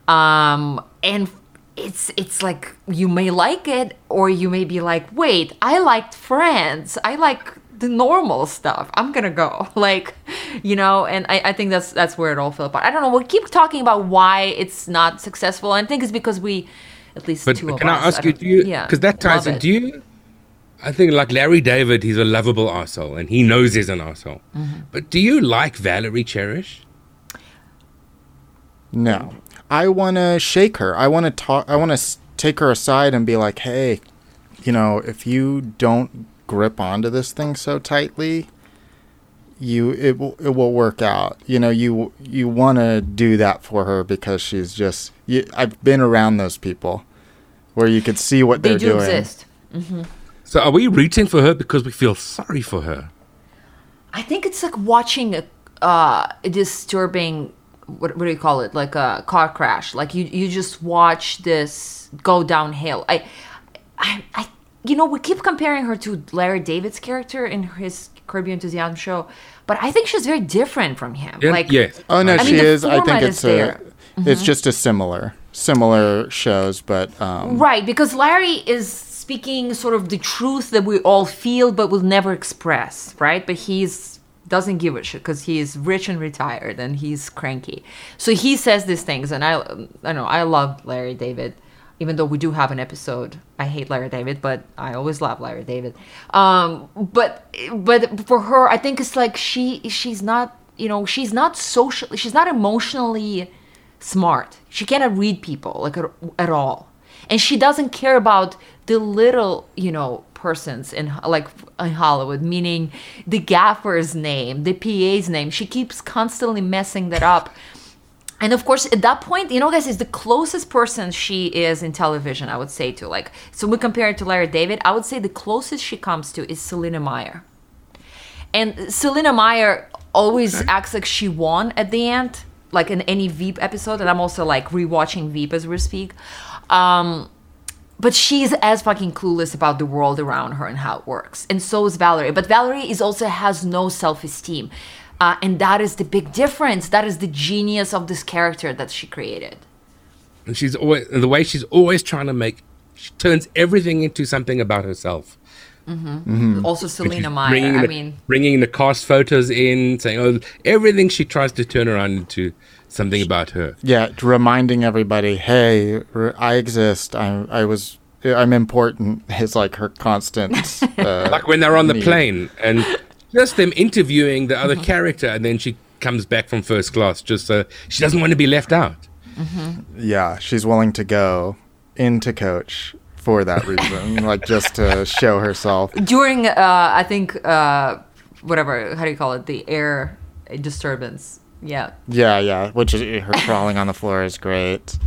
Um and it's it's like you may like it or you may be like wait i liked friends. I like the normal stuff i'm gonna go like you know and I, I think that's that's where it all fell apart i don't know we'll keep talking about why it's not successful i think it's because we at least But two of can us I ask you, don't- do you, yeah because that ties love in, do you, I think like Larry David, he's a lovable asshole and he knows he's an asshole. Mm-hmm. But do you like Valerie Cherish? No, I want to shake her. I want to talk. I want to take her aside and be like, hey, you know, if you don't grip onto this thing so tightly, you it will it will work out. You know, you you want to do that for her because she's just. You, I've been around those people where you could see what they they're do doing. exist So are we rooting for her because we feel sorry for her? I think it's like watching a, uh, a disturbing. What, what do you call it? Like a car crash. Like you, you just watch this go downhill. I, I, I, you know, we keep comparing her to Larry David's character in his Curb Your Enthusiasm show, but I think she's very different from him. Yeah, like, yes. Oh no, I mean, she the is. I think it's a. Mm-hmm. It's just a similar similar shows, but um, Right, because Larry is speaking sort of the truth that we all feel but will never express, right? But he's doesn't give a shit because he is rich and retired and he's cranky. So he says these things, and I, I know I love Larry David, even though we do have an episode. I hate Larry David, but I always love Larry David. Um, but but for her, I think it's like she she's not you know she's not social, she's not emotionally smart. She cannot read people like at, at all, and she doesn't care about the little you know persons in like in Hollywood, meaning the gaffer's name, the PA's name. She keeps constantly messing that up. And of course, at that point, you know, guys, is the closest person she is in television, I would say, to like, so we compare it to Larry David, I would say the closest she comes to is Selina Meyer. And Selina Meyer always acts like she won at the end, like in any Veep episode. And I'm also like rewatching Veep as we speak. Um, but she's as fucking clueless about the world around her and how it works. And so is Valerie. But Valerie is also has no self esteem. Uh, and that is the big difference. That is the genius of this character that she created. And she's always and the way she's always trying to make. She turns everything into something about herself. Also, Selina Meyer. Bringing I the, mean, bringing the cast photos in, saying, "Oh, everything she tries to turn around into something about her." Yeah, reminding everybody, hey, I exist. I I was I'm important. Is like her constant. Uh, Like when they're on the need. plane and just them interviewing the other character, and then she comes back from first class just so she doesn't want to be left out. Yeah, she's willing to go into coach for that reason, like just to show herself. during, uh, I think, uh, whatever, how do you call it? The air disturbance. Yeah. Yeah, yeah, which is her crawling on the floor is great.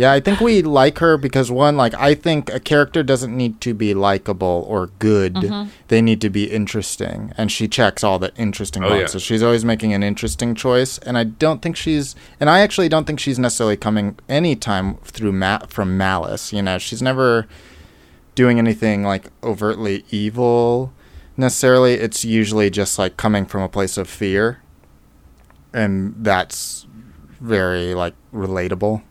Yeah, I think we like her because one, like I think a character doesn't need to be likable or good. Mm-hmm. They need to be interesting, and she checks all the interesting Oh, boxes. yeah. She's always making an interesting choice, and I don't think she's, and I actually don't think she's necessarily coming anytime through ma- from malice. You know, she's never doing anything like overtly evil necessarily. It's usually just like coming from a place of fear, and that's very like relatable.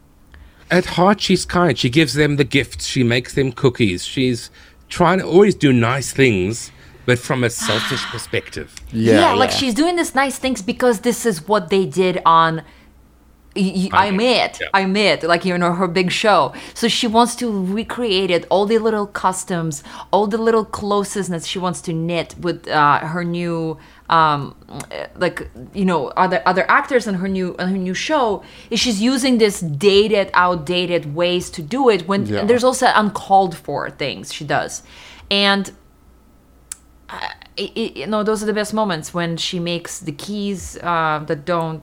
At heart, she's kind. She gives them the gifts. She makes them cookies. She's trying to always do nice things, but from a selfish perspective. Yeah, like she's doing these nice things because this is what they did on. I admit, yeah. I admit, like you know, her big show. So she wants to recreate it, all the little customs, all the little closeness she wants to knit with uh, her new, um, uh, like you know, other other actors on her new on her new show. Is she's using this dated, outdated ways to do it when Yeah. there's also uncalled for things she does, and it, it, you know those are the best moments when she makes the keys uh, that don't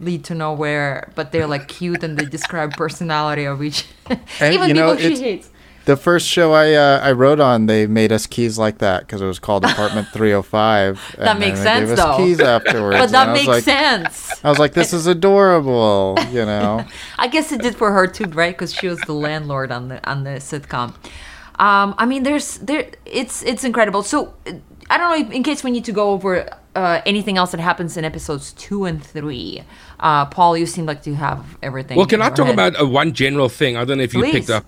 lead to nowhere but they're like cute and they describe personality of each And, even you know, people she hates The first show I uh, I wrote on, they made us keys like that because it was called Apartment 305. and That makes sense, gave us though. Keys afterwards. but that makes like, sense I was like, this is adorable, you know. i guess it did for her too right because she was the landlord on the on the sitcom um i mean there's there it's it's incredible so i don't know in case we need to go over uh, anything else that happens in episodes two and three uh paul you seem like you have everything Well, can I talk head. about uh, one general thing? I don't know if you Please. picked up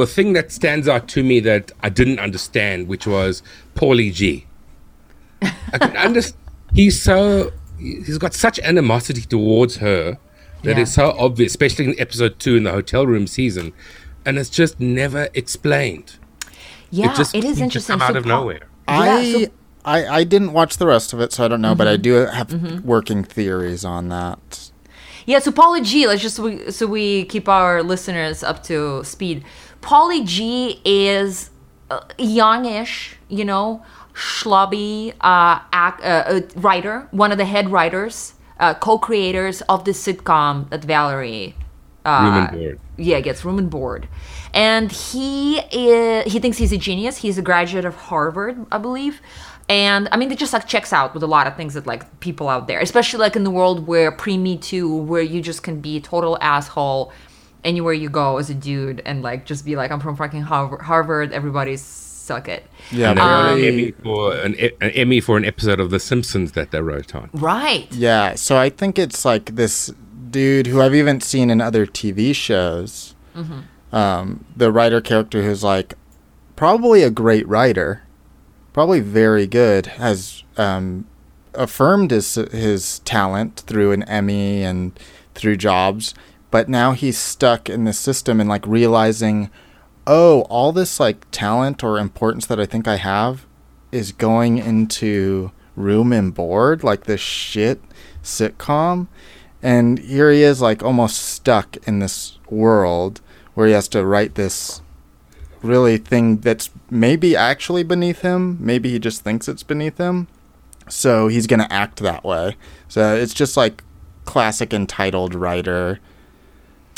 the thing that stands out to me that I didn't understand, which was Paulie G. I can understand. He's so he's got such animosity towards her that Yeah. it's so obvious, especially in episode two in the hotel room season, and it's just never explained. yeah it just it is seemed to interesting come out of Paul- nowhere. I, Yeah, so- I I didn't watch the rest of it, so I don't know, but I Mm-hmm. do have working theories on that. Yeah, so Paulie G, let's just so we, so we keep our listeners up to speed. Paulie G is uh, youngish, you know, schlubby uh, act, uh, uh, writer, one of the head writers, uh, co-creators of the sitcom that Valerie Room and board. yeah gets room and board and he is he thinks he's a genius he's a graduate of harvard i believe and i mean it just like checks out with a lot of things that like people out there especially like in the world where pre me too where you just can be a total asshole anywhere you go as a dude and like just be like i'm from fucking harvard, harvard everybody's suck it Yeah, And they won an Emmy for an, an Emmy for an episode of The Simpsons that they wrote on. right Yeah, so I think it's like this dude who I've even seen in other TV shows. Mm-hmm. Um, the writer character who's like probably a great writer, probably very good, has um, affirmed his his talent through an Emmy and through jobs, but now he's stuck in this system and like realizing, oh, all this like talent or importance that I think I have is going into room and board, like this shit sitcom. And here he is, like almost stuck in this world where he has to write this really thing that's maybe actually beneath him. Maybe he just thinks it's beneath him. So he's going to act that way. So it's just like classic entitled writer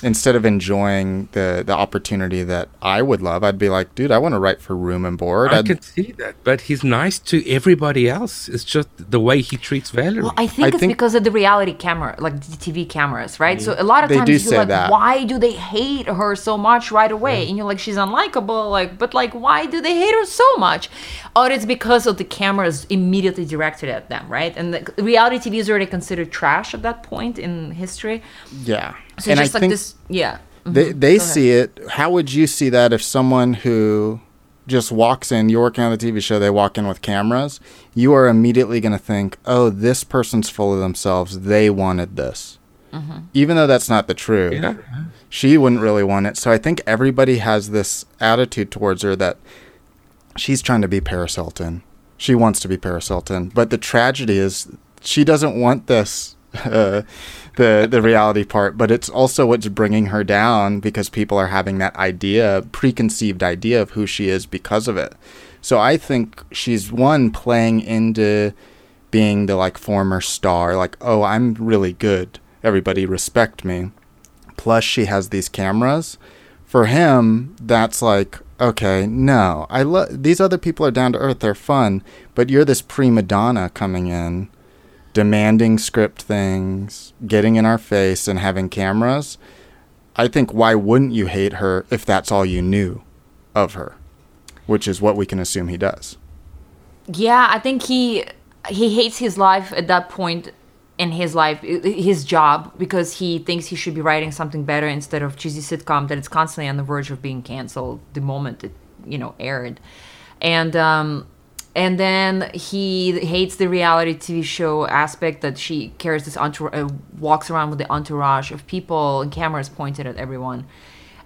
instead of enjoying the the opportunity that I would love, I'd be like, dude, I want to write for Room and Board. I I'd- can see that, but he's nice to everybody else. It's just the way he treats Valerie. Well, I think I it's think- because of the reality camera, like the TV cameras, right? So mm-hmm. a lot of They times do you're say like, that. why do they hate her so much right away? And you're like, she's unlikable, like, but like, why do they hate her so much? Or it's because of the cameras immediately directed at them, right? And the reality TV is already considered trash at that point in history. yeah. So and it's just I like think this, yeah. they they Go ahead. see it. How would you see that if someone who just walks in, you're working on the TV show, they walk in with cameras, you are immediately going to think, oh, this person's full of themselves. They wanted this. Mm-hmm. Even though that's not the truth. yeah. she wouldn't really want it. So I think everybody has this attitude towards her that she's trying to be Paris Hilton. She wants to be Paris Hilton, but the tragedy is she doesn't want this. Uh, the the reality part, but it's also what's bringing her down because people are having that idea, preconceived idea of who she is because of it. So I think she's one playing into being the like former star, like oh I'm really good, everybody respect me plus she has these cameras for him that's like okay no i love these other people are down to earth they're fun but you're this prima donna coming in demanding script things getting in our face and having cameras i think why wouldn't you hate her if that's all you knew of her? Which is what we can assume he does. Yeah, I think he he hates his life at that point in his life, his job, because he thinks he should be writing something better instead of cheesy sitcom that it's constantly on the verge of being canceled the moment it you know aired, and um, and then he hates the reality TV show aspect that she carries this entourage, uh, walks around with the entourage of people and cameras pointed at everyone.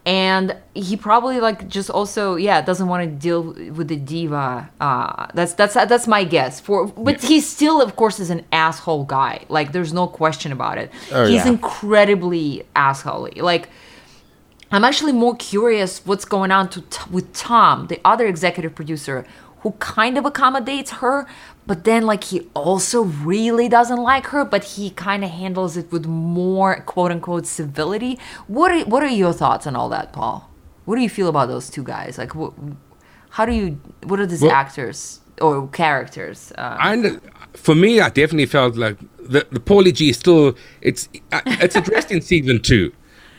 And he probably like just also yeah doesn't want to deal with the diva uh that's that's that's my guess. For but he still of course is an asshole guy. Like there's no question about it. Oh, he's yeah. incredibly assholey. Like i'm actually more curious what's going on to t- with tom the other executive producer who kind of accommodates her but then like he also really doesn't like her but he kind of handles it with more quote unquote civility. What are what are your thoughts on all that paul? What do you feel about those two guys? Like what how do you what are these Well- actors or characters uh, I, for me, I definitely felt like the the Paulie G is still it's uh, it's addressed in season two,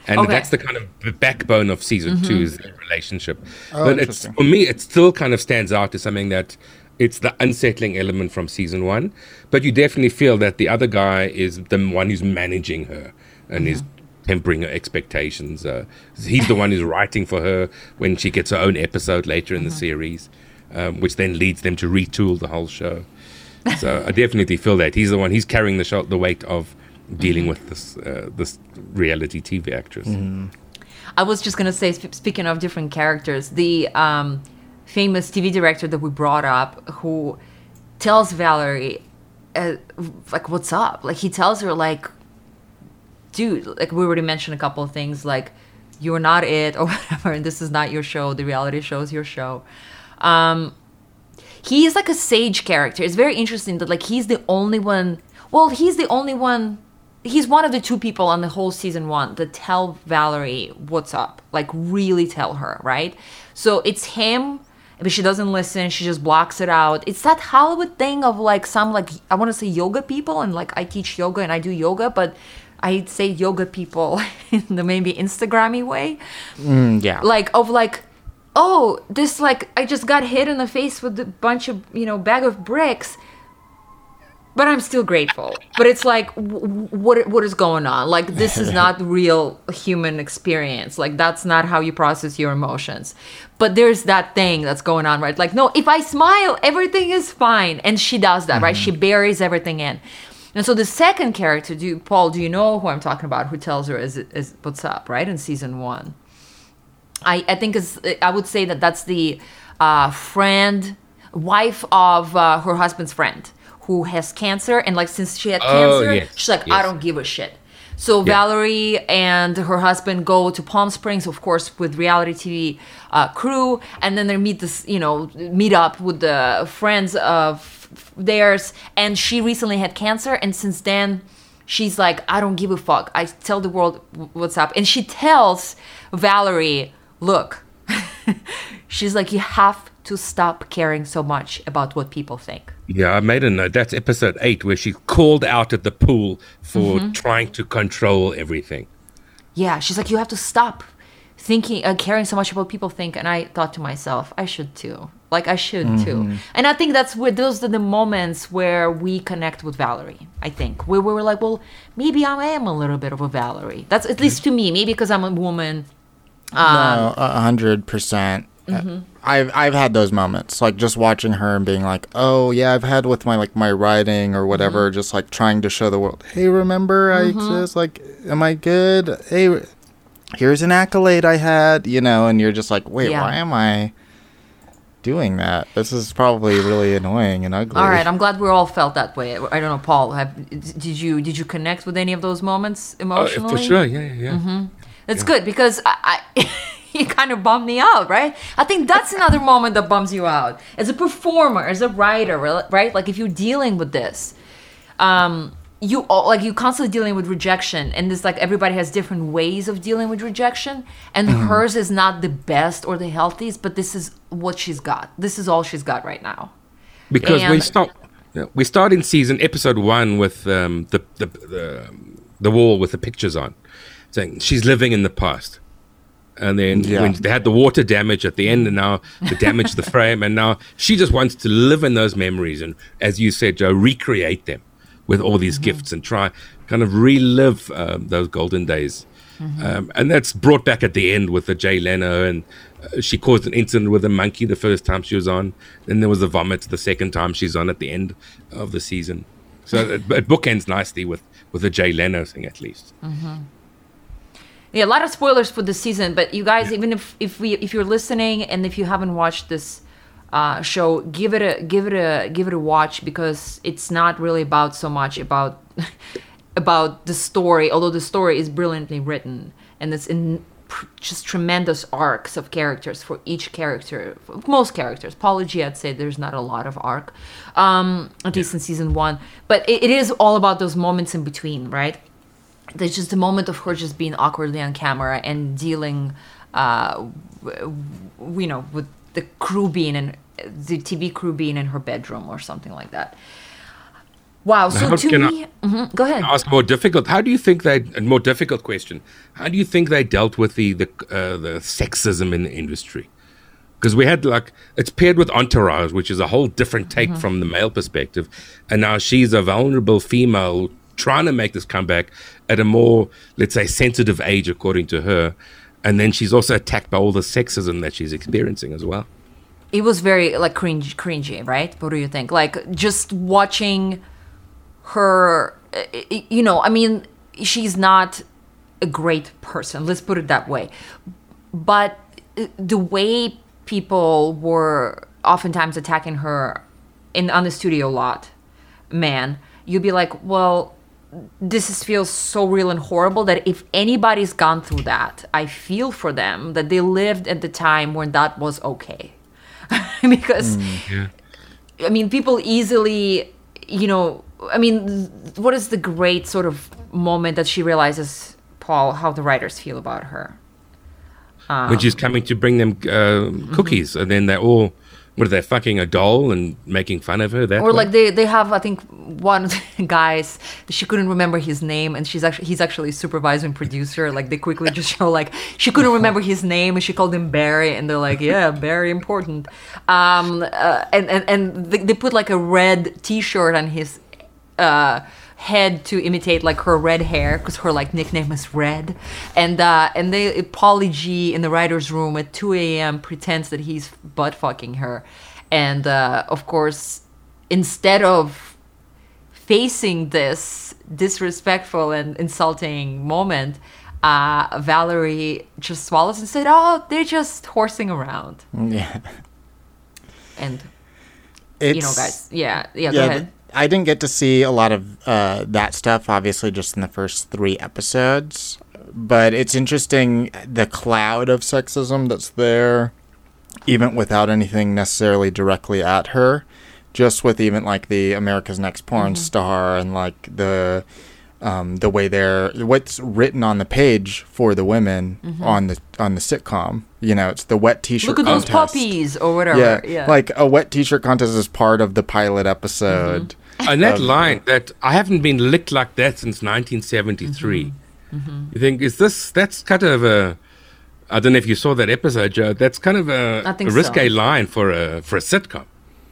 and Okay. that's the kind of the backbone of season two is their relationship. Oh, but it's for me, it still kind of stands out as something that it's the unsettling element from season one. But you definitely feel that the other guy is the one who's managing her and is tempering her expectations. Uh, he's the one who's writing for her when she gets her own episode later in the series, um, which then leads them to retool the whole show. So I definitely feel that he's the one. He's carrying the show, the weight of dealing with this uh, this reality TV actress. I was just gonna say, sp- speaking of different characters, the um, famous TV director that we brought up, who tells Valerie, uh, like, "What's up?" Like he tells her, like, "Dude, like we already mentioned a couple of things, like you're not it or whatever, and this is not your show. The reality show is your show." Um, he is like a sage character. It's very interesting that like he's the only one. Well, he's the only one. He's one of the two people on the whole season one that tell Valerie what's up. Like really tell her, right? So it's him, but she doesn't listen. She just blocks it out. It's that Hollywood thing of like some like I want to say yoga people and like I teach yoga and I do yoga, but I say yoga people in the maybe Instagrammy way Mm, yeah like of like oh this like i just got hit in the face with a bunch of you know bag of bricks but I'm still grateful. But it's like, w- what what is going on? Like this is not real human experience. Like that's not how you process your emotions. But there's that thing that's going on, right? Like no, if I smile, everything is fine, and she does that, right? She buries everything in. And so the second character, do you, Paul? Do you know who I'm talking about? Who tells her is is what's up, right? In season one, I I think is I would say that that's the uh, friend, wife of uh, her husband's friend who has cancer, and like since she had Oh, cancer, yes, she's like, I don't give a shit. So Valerie and her husband go to Palm Springs, of course, with reality TV uh, crew, and then they meet this, you know, meet up with the friends of theirs. And she recently had cancer, and since then, she's like, I don't give a fuck. I tell the world what's up, and she tells Valerie, look, she's like, you have to stop caring so much about what people think. Yeah, I made a note. That's episode eight, where she called out at the pool for Mm-hmm. trying to control everything. Yeah, she's like, you have to stop thinking, uh, caring so much about what people think. And I thought to myself, I should too. Like I should too. And I think that's where those are the moments where we connect with Valerie. I think where we were like, well, maybe I am a little bit of a Valerie. That's at least to me. Maybe because I'm a woman. No, a hundred percent. I've I've had those moments, like just watching her and being like, oh yeah, I've had with my like my writing or whatever, just like trying to show the world, hey, remember I exist. Like, am I good? Hey, here's an accolade I had, you know, and you're just like, wait, Yeah. why am I doing that? This is probably really annoying and ugly. All right, I'm glad we all felt that way. I don't know, Paul. Have, did you did you connect with any of those moments Oh, emotionally? for sure, yeah, yeah. yeah. Mm-hmm. That's good because I, I you kind of bummed me out, right? I think that's another moment that bums you out as a performer, as a writer, right? Like if you're dealing with this, um, you all, like you constantly dealing with rejection, and this like everybody has different ways of dealing with rejection, and hers is not the best or the healthiest, but this is what she's got. This is all she's got right now. because we And- start yeah, we start in season episode one with um, the, the the the wall with the pictures on, saying she's living in the past, and then Yeah. when they had the water damage at the end, and now the damage the frame, and now she just wants to live in those memories and, as you said, Joe, recreate them with all these gifts and try kind of relive um, those golden days. Um, and that's brought back at the end with the Jay Leno, and uh, she caused an incident with a monkey the first time she was on. Then there was the vomit the second time she's on at the end of the season. So it, it bookends nicely with with the Jay Leno thing, at least. Yeah, a lot of spoilers for the season, but you guys, even if if we if you're listening and if you haven't watched this uh, show, give it a give it a give it a watch because it's not really about so much about about the story, although the story is brilliantly written and it's in pr- just tremendous arcs of characters for each character, for most characters. Apology, I'd say there's not a lot of arc, um, at least in season one, but it, it is all about those moments in between, right? There's just a moment of her just being awkwardly on camera and dealing uh you know with the crew being in the tv crew being in her bedroom or something like that wow so How to me Mhm, go ahead Ask more difficult. How do you think they? A more difficult question. How do you think they dealt with the the uh, the sexism in the industry? Because we had like it's paired with Entourage, which is a whole different take Mm-hmm. from the male perspective, and now she's a vulnerable female trying to make this comeback at a more, let's say, sensitive age, according to her, and then she's also attacked by all the sexism that she's experiencing as well. it was very like cringe cringy right? What do you think? Like just watching her uh, you know i mean she's not a great person let's put it that way. But uh, the way people were oftentimes attacking her in on the studio lot man you'd be like well this is, feels so real and horrible that if anybody's gone through that i feel for them that they lived at the time when that was okay because mm, Yeah. I mean, people easily, you know, I mean, what is the great sort of moment that she realizes, Paul, how the writers feel about her? when she's um, coming to bring them uh, mm-hmm. cookies, and then they're all, what are they, fucking a doll and making fun of her? That Or way? like they, they have, I think, one of the guys she couldn't remember his name, and she's actually he's actually supervisor and producer. Like they quickly just show like she couldn't remember his name, and she called him Barry, and they're like, yeah, very important. Um, uh, and and and they, they put like a red T-shirt on his uh, head to imitate like her red hair because her like nickname is Red, and uh, and they Paulie G in the writers' room at 2 a.m. pretends that he's butt fucking her, and uh, of course, instead of facing this disrespectful and insulting moment, uh, Valerie just swallows and said, "Oh, they're just horsing around." Yeah. And It's, you know, guys, yeah, yeah. go yeah, ahead. I didn't get to see a lot of uh, that stuff, obviously, just in the first three episodes. But it's interesting the cloud of sexism that's there, even without anything necessarily directly at her. Just with even like the America's Next Porn Mm-hmm. Star and like the um, the way they're what's written on the page for the women on the on the sitcom. You know, it's the wet T-shirt. Mm-hmm. Look at those contest. puppies or whatever. Yeah, Yeah, like a wet T-shirt contest is part of the pilot episode. And that line that I haven't been licked like that since 1973. Mm-hmm. You think is this? That's kind of a. I don't know if you saw that episode, Joe. That's kind of a, I think a risque so. line for a for a sitcom,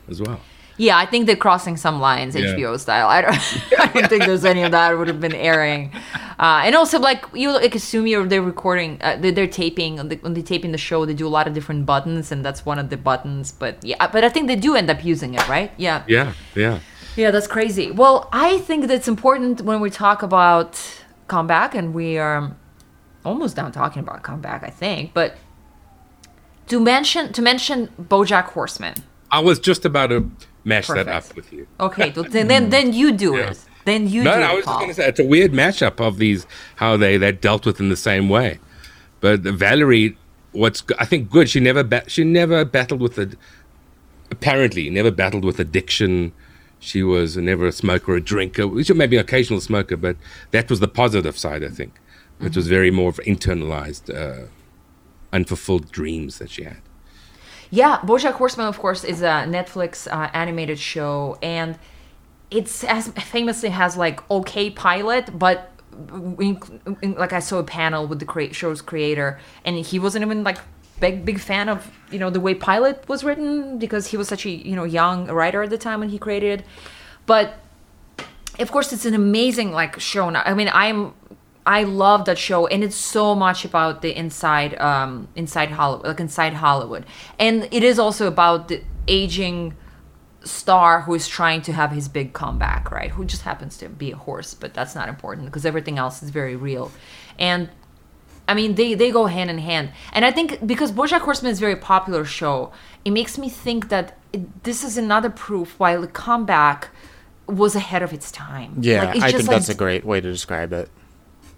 as well. Yeah, I think they're crossing some lines, Yeah. HBO style. I don't, I don't think there's any of that would have been airing. Uh, and also, like you like assume you're they're recording, uh, they're, they're taping when, they, when taping the show. They do a lot of different buttons, and that's one of the buttons. But yeah, but I think they do end up using it, right? Yeah, Yeah, yeah. yeah, that's crazy. Well, I think that's important when we talk about comeback, and we are almost done talking about comeback, I think. But to mention to mention BoJack Horseman. I was just about to mash that up with you. Okay, then then, then you do Yeah. it. Then you No, do no, I it, was just going to say it's a weird matchup of these how they they dealt with in the same way. But Valerie, what's I think good. She never ba- she never battled with the apparently never battled with addiction. She was never a smoker or a drinker. She may be an occasional smoker, but that was the positive side. I think it was very more of internalized, uh, unfulfilled dreams that she had. Yeah, BoJack Horseman, of course, is a Netflix uh, animated show, and it's as famously has like okay pilot, but like I saw a panel with the show's creator, and he wasn't even like big big fan of you know the way pilot was written because he was such a you know young writer at the time when he created, it. but of course it's an amazing like show now i mean i'm i love that show and it's so much about the inside um inside hollywood like inside hollywood and it is also about the aging star who is trying to have his big comeback right who just happens to be a horse but that's not important because everything else is very real and I mean, they, they go hand in hand. And I think because Bojack Horseman is a very popular show, it makes me think that it, this is another proof why the comeback was ahead of its time. Yeah, Like, I think like- that's a great way to describe it.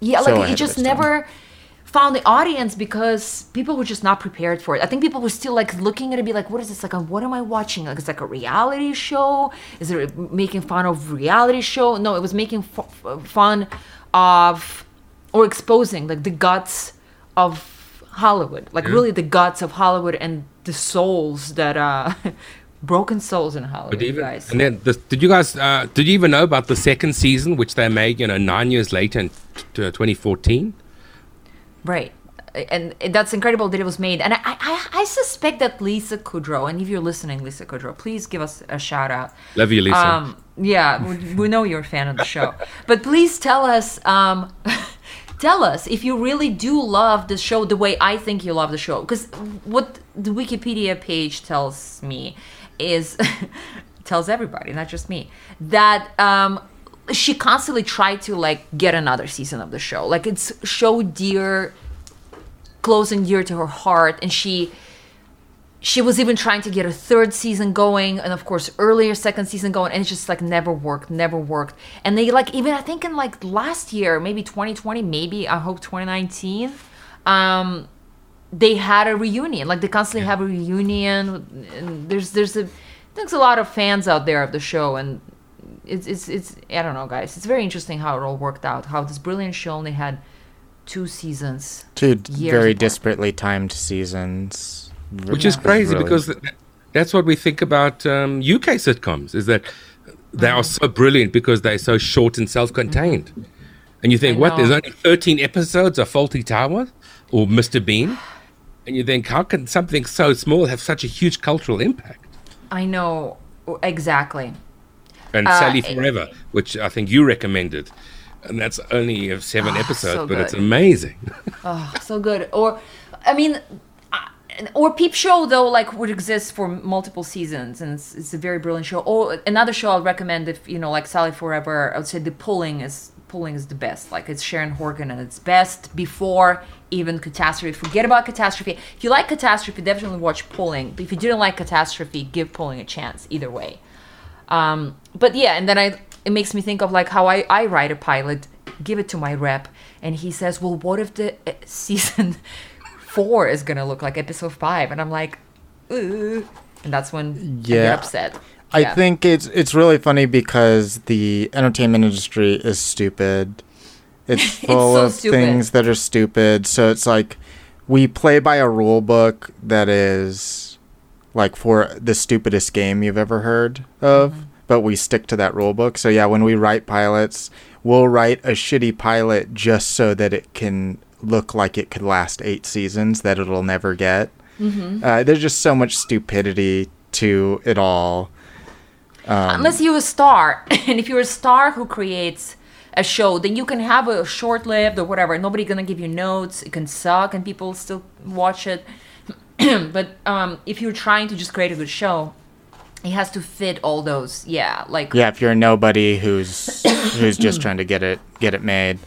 Yeah, so like it just never found the audience because people were just not prepared for it. I think people were still like looking at it, be like, "What is this? Like, what am I watching? Like, it's like a reality show? Is it making fun of reality show? No, it was making f- f- fun of or exposing like the guts of Hollywood, like really the guts of Hollywood and the souls that uh broken souls in Hollywood, But even guys. and then the, did you guys uh, did you even know about the second season which they made you know nine years later in t- uh, 2014? Right. And that's incredible that it was made. And I, I, I suspect that Lisa Kudrow, and if you're listening, Lisa Kudrow, please give us a shout out. Love you, Lisa. Um, yeah, we, we know you're a fan of the show. But please tell us, um, tell us if you really do love the show the way I think you love the show. Because what the Wikipedia page tells me is, tells everybody, not just me, that um, she constantly tried to like get another season of the show. Like it's show dear, close and dear to her heart, and she she was even trying to get a third season going and of course earlier second season going and it just like never worked never worked and they like even i think in like last year maybe 2020 maybe i hope 2019 um they had a reunion like they constantly have a reunion and there's there's a there's a lot of fans out there of the show and it's it's it's i don't know guys it's very interesting how it all worked out how this brilliant show only had two seasons Two very apart. disparately timed seasons. which is crazy really- because th- that's what we think about um, UK sitcoms is that they are so brilliant because they're so short and self-contained. And you think, I what? There's only 13 episodes of Fawlty Towers or Mr. Bean, and you think, how can something so small have such a huge cultural impact? I know exactly. and Uh, Sally4Ever, which I think you recommended, and that's only seven episodes, Ah, so but it's amazing. oh, so good. Or, I mean, or Peep Show though, like would exist for multiple seasons, and it's, it's a very brilliant show. Or another show I'd recommend if you know, like Sally4Ever, I would say The Pulling is Pulling is the best. Like it's Sharon Horgan and it's best before even Catastrophe. Forget about Catastrophe. If you like Catastrophe, definitely watch Pulling. But if you didn't like Catastrophe, give Pulling a chance. Either way. Um, but yeah, and then I it makes me think of like how I, I write a pilot, give it to my rep, and he says, "Well, what if the uh, season four is gonna look like episode five? And I'm like, Ooh. and that's when I Yeah. get upset. I Yeah. think it's it's really funny because the entertainment industry is stupid. It's full so of stupid. things that are stupid. So it's like we play by a rule book that is like for the stupidest game you've ever heard of, Mm-hmm. but we stick to that rule book. So yeah, when we write pilots, we'll write a shitty pilot just so that it can look like it could last eight seasons that it'll never get. Mm-hmm. Uh, there's just so much stupidity to it all. Um, Unless you're a star, and if you're a star who creates a show, then you can have a short-lived or whatever. Nobody gonna give you notes. It can suck, and people still watch it. but um, if you're trying to just create a good show, it has to fit all those. Yeah, like Yeah, if you're a nobody who's who's just trying to get it get it made.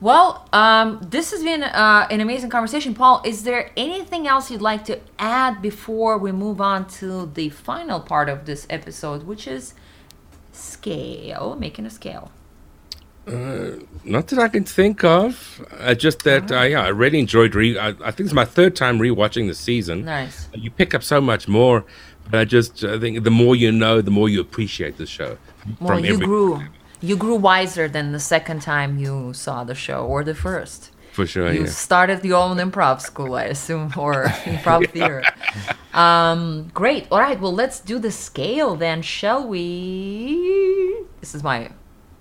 Well, um, this has been uh, an amazing conversation. Paul, is there anything else you'd like to add before we move on to the final part of this episode, which is scale, making a scale? Not that I can think of. Uh, just that, uh, yeah, I really enjoyed. Re- I, I think it's my third time rewatching the season. Nice. You pick up so much more. But I just I think the more you know, the more you appreciate the show. Well, you grew, you grew wiser than the second time you saw the show, or the first. For sure. You Yeah. started your own improv school, I assume, or improv theater. Um, great. All right. Well, let's do the scale then, shall we? This is my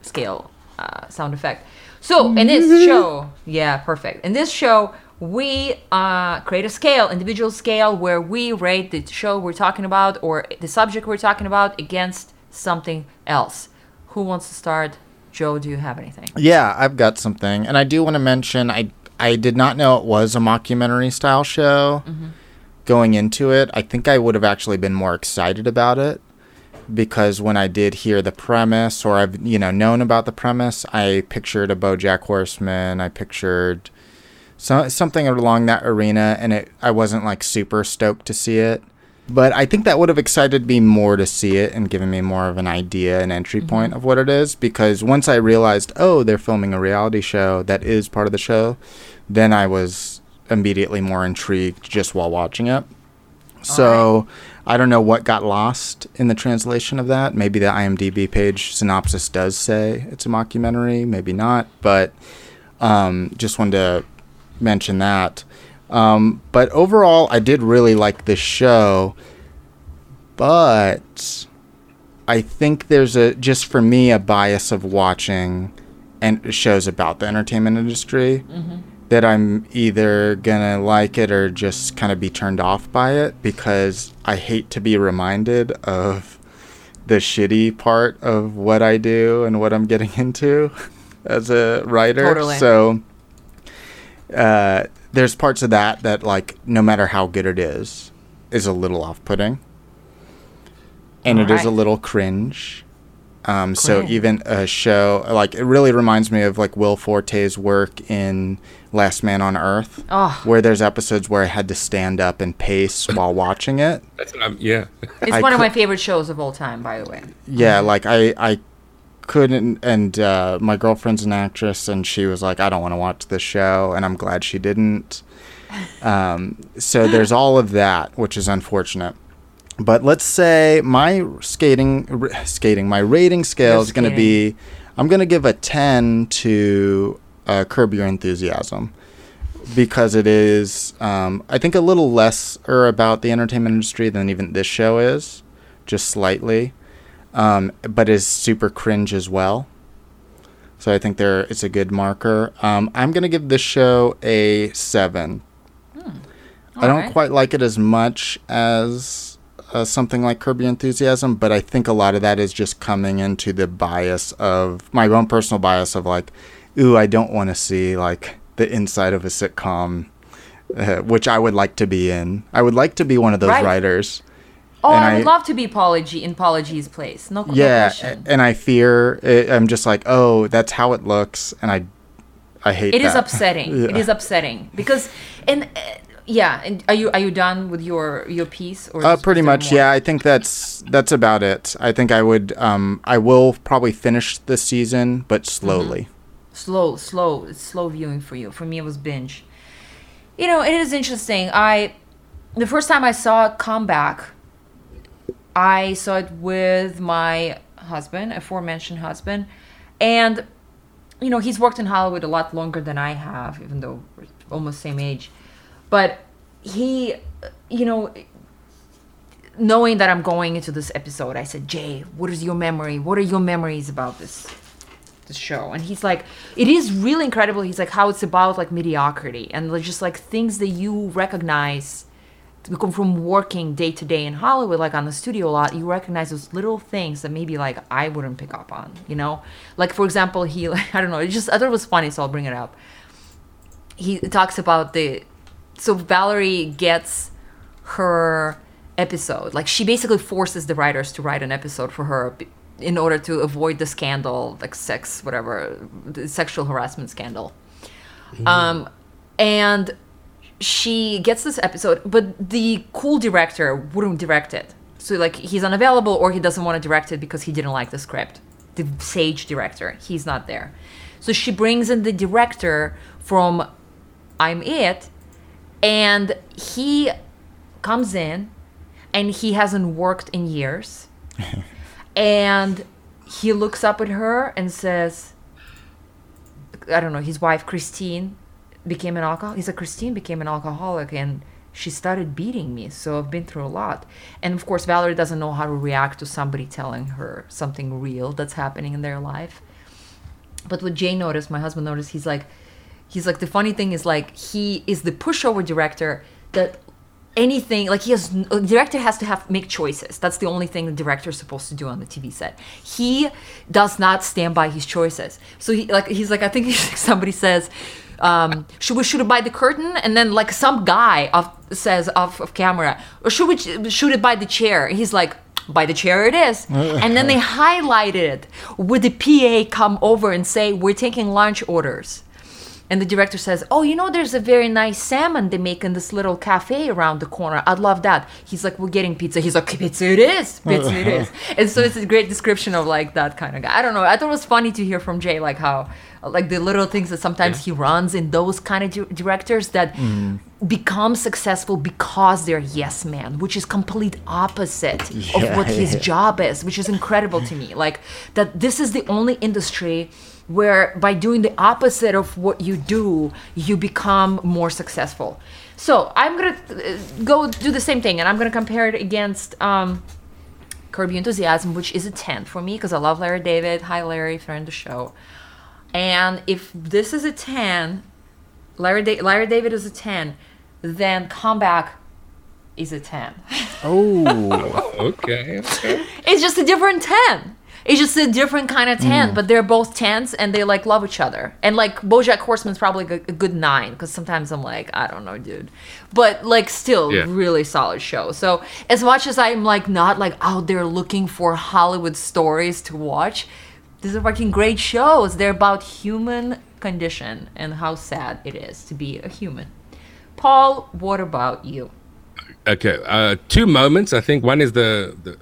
scale uh, sound effect. So, in this show, yeah, perfect. In this show, we uh, create a scale, individual scale, where we rate the show we're talking about or the subject we're talking about against something else. Who wants to start? Joe, do you have anything? Yeah, I've got something, and I do want to mention I I did not know it was a mockumentary style show. Mm-hmm. Going into it, I think I would have actually been more excited about it because when I did hear the premise or I've you know known about the premise, I pictured a BoJack Horseman. I pictured so, something along that arena, and it I wasn't like super stoked to see it. But I think that would have excited me more to see it and given me more of an idea and entry point of what it is. Because once I realized, oh, they're filming a reality show that is part of the show, then I was immediately more intrigued just while watching it. So I don't know what got lost in the translation of that. Maybe the IMDb page synopsis does say it's a mockumentary, maybe not. But um, just wanted to mention that. Um, but overall, I did really like this show. But I think there's a just for me a bias of watching and shows about the entertainment industry that I'm either gonna like it or just kind of be turned off by it because I hate to be reminded of the shitty part of what I do and what I'm getting into as a writer. Totally. So uh, there's parts of that that like no matter how good it is is a little off-putting and it is a little cringe um, so even a show like it really reminds me of like will forte's work in last man on earth Oh. where there's episodes where i had to stand up and pace while watching it That's, um, yeah. It's I one of my favorite shows of all time, by the way. yeah like i i couldn't and uh, my girlfriend's an actress and she was like i don't want to watch this show and i'm glad she didn't. Um, so there's all of that which is unfortunate. But let's say my skating r- skating my rating scale is going to be i'm going to give a 10 to uh, curb your enthusiasm. Because it is um, i think a little lesser about the entertainment industry than even this show is just slightly um, but is super cringe as well so i think there it's a good marker um, i'm going to give this show a 7 i don't Alright. quite like it as much as uh, something like Curb Your Enthusiasm, but I think a lot of that is just coming into the bias of my own personal bias of like, ooh, I don't want to see like the inside of a sitcom, uh, which I would like to be in. I would like to be one of those Right. writers. Oh, And I would I- love to be G in G's place. No, Yeah, question. and I fear it, I'm just like, oh, that's how it looks, and I, I hate. It is that. upsetting. It Yeah. is upsetting because, and uh, yeah, and are you are you done with your your piece or? Uh, pretty much, more? yeah. I think that's that's about it. I think I would, um, I will probably finish this season, but slowly. slow, slow, it's slow viewing for you. For me, it was binge. You know, it is interesting. I, the first time I saw it come back, I saw it with my husband, aforementioned husband, and you know he's worked in Hollywood a lot longer than I have, even though we're almost same age. But he, you know, knowing that I'm going into this episode, I said, Jay, what is your memory? What are your memories about this this show? And he's like, it is really incredible. He's like, how it's about like mediocrity and just like things that you recognize to come from working day to day in Hollywood, like on the studio a lot, you recognize those little things that maybe like I wouldn't pick up on, you know? Like for example, he like I don't know, it just I thought it was funny, so I'll bring it up. He talks about the so Valerie gets her episode. Like she basically forces the writers to write an episode for her in order to avoid the scandal, like sex, whatever, the sexual harassment scandal. Um, and she gets this episode, but the cool director wouldn't direct it. So like he's unavailable or he doesn't want to direct it because he didn't like the script. The sage director, he's not there. So she brings in the director from I'm It, and he comes in and he hasn't worked in years. and he looks up at her and says, I don't know, his wife Christine became an alcoholic. He said Christine became an alcoholic and she started beating me. So I've been through a lot. And of course, Valerie doesn't know how to react to somebody telling her something real that's happening in their life. But what Jay noticed, my husband noticed, he's like, he's like, the funny thing is like, he is the pushover director that anything like he has director has to have make choices that's the only thing the director is supposed to do on the tv set he does not stand by his choices so he like he's like i think somebody says um, should we shoot it by the curtain? And then like some guy off, says off of camera or should we shoot it by the chair? He's like by the chair it is. And then they highlight it. With the pa come over and say we're taking lunch orders and the director says, "Oh, you know, there's a very nice salmon they make in this little cafe around the corner. I'd love that." He's like, "We're getting pizza." He's like, "Pizza it is, pizza it is." And so it's a great description of like that kind of guy. I don't know. I thought it was funny to hear from Jay, like how, like the little things that sometimes he runs in those kind of di- directors that mm. become successful because they're yes man, which is complete opposite of Yeah, what his yeah. job is, which is incredible to me. Like that this is the only industry where by doing the opposite of what you do, you become more successful. So I'm gonna uh, go do the same thing, and I'm gonna compare it against um, Curb Your Enthusiasm, which is a 10 for me because I love Larry David. Hi, Larry, friend of the show. And if this is a 10, Larry, da- Larry David is a 10, then Comeback is a 10. Oh, Okay. okay. It's just a different 10. It's just a different kind of 10, but they're both 10s and they like love each other. And like Bojack Horseman's probably a, a good 9 because sometimes I'm like, I don't know, dude. But like still Yeah. really solid show. So as much as I'm like not like out there looking for Hollywood stories to watch, these are fucking great shows. They're about human condition and how sad it is to be a human. Paul, what about you? Okay, uh, two moments. I think one is the, the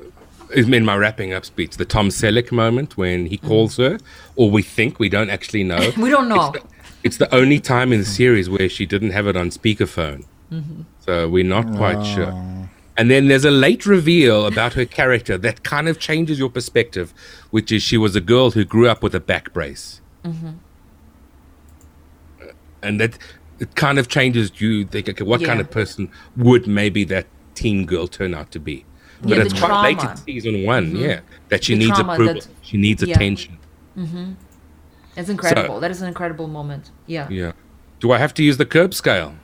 in my wrapping up speech, the Tom Selleck moment when he calls her, or we think we don't actually know. We don't know. It's the only time in the series where she didn't have it on speakerphone, mm-hmm. so we're not quite ah. sure. And then there's a late reveal about her character that kind of changes your perspective, which is she was a girl who grew up with a back brace, mm-hmm. uh, and that it kind of changes you. Think, okay, what kind of person would maybe that teen girl turn out to be? But Yeah, it's quite late in trauma. season one, mm-hmm. yeah, that she The needs trauma approval, that- she needs yeah. attention. Mm-hmm. It's incredible. that is an incredible moment. Yeah. Yeah. Do I have to use the curb scale?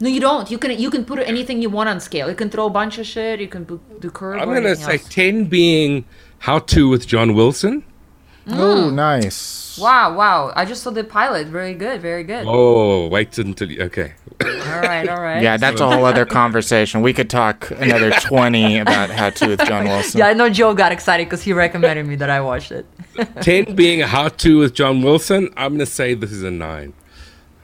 No, you don't. You can you can put anything you want on scale. You can throw a bunch of shit. You can put, do curb. I'm gonna say else. ten being how to with John Wilson. Oh, nice. Wow, wow! I just saw the pilot. Very good, very good. Oh, wait until you, okay. All right, all right. Yeah, that's a whole other conversation. We could talk another 20 about How to with John Wilson. Yeah, I know Joe got excited because he recommended me that I watched it. ten being how to with John Wilson. I'm gonna say this is a nine.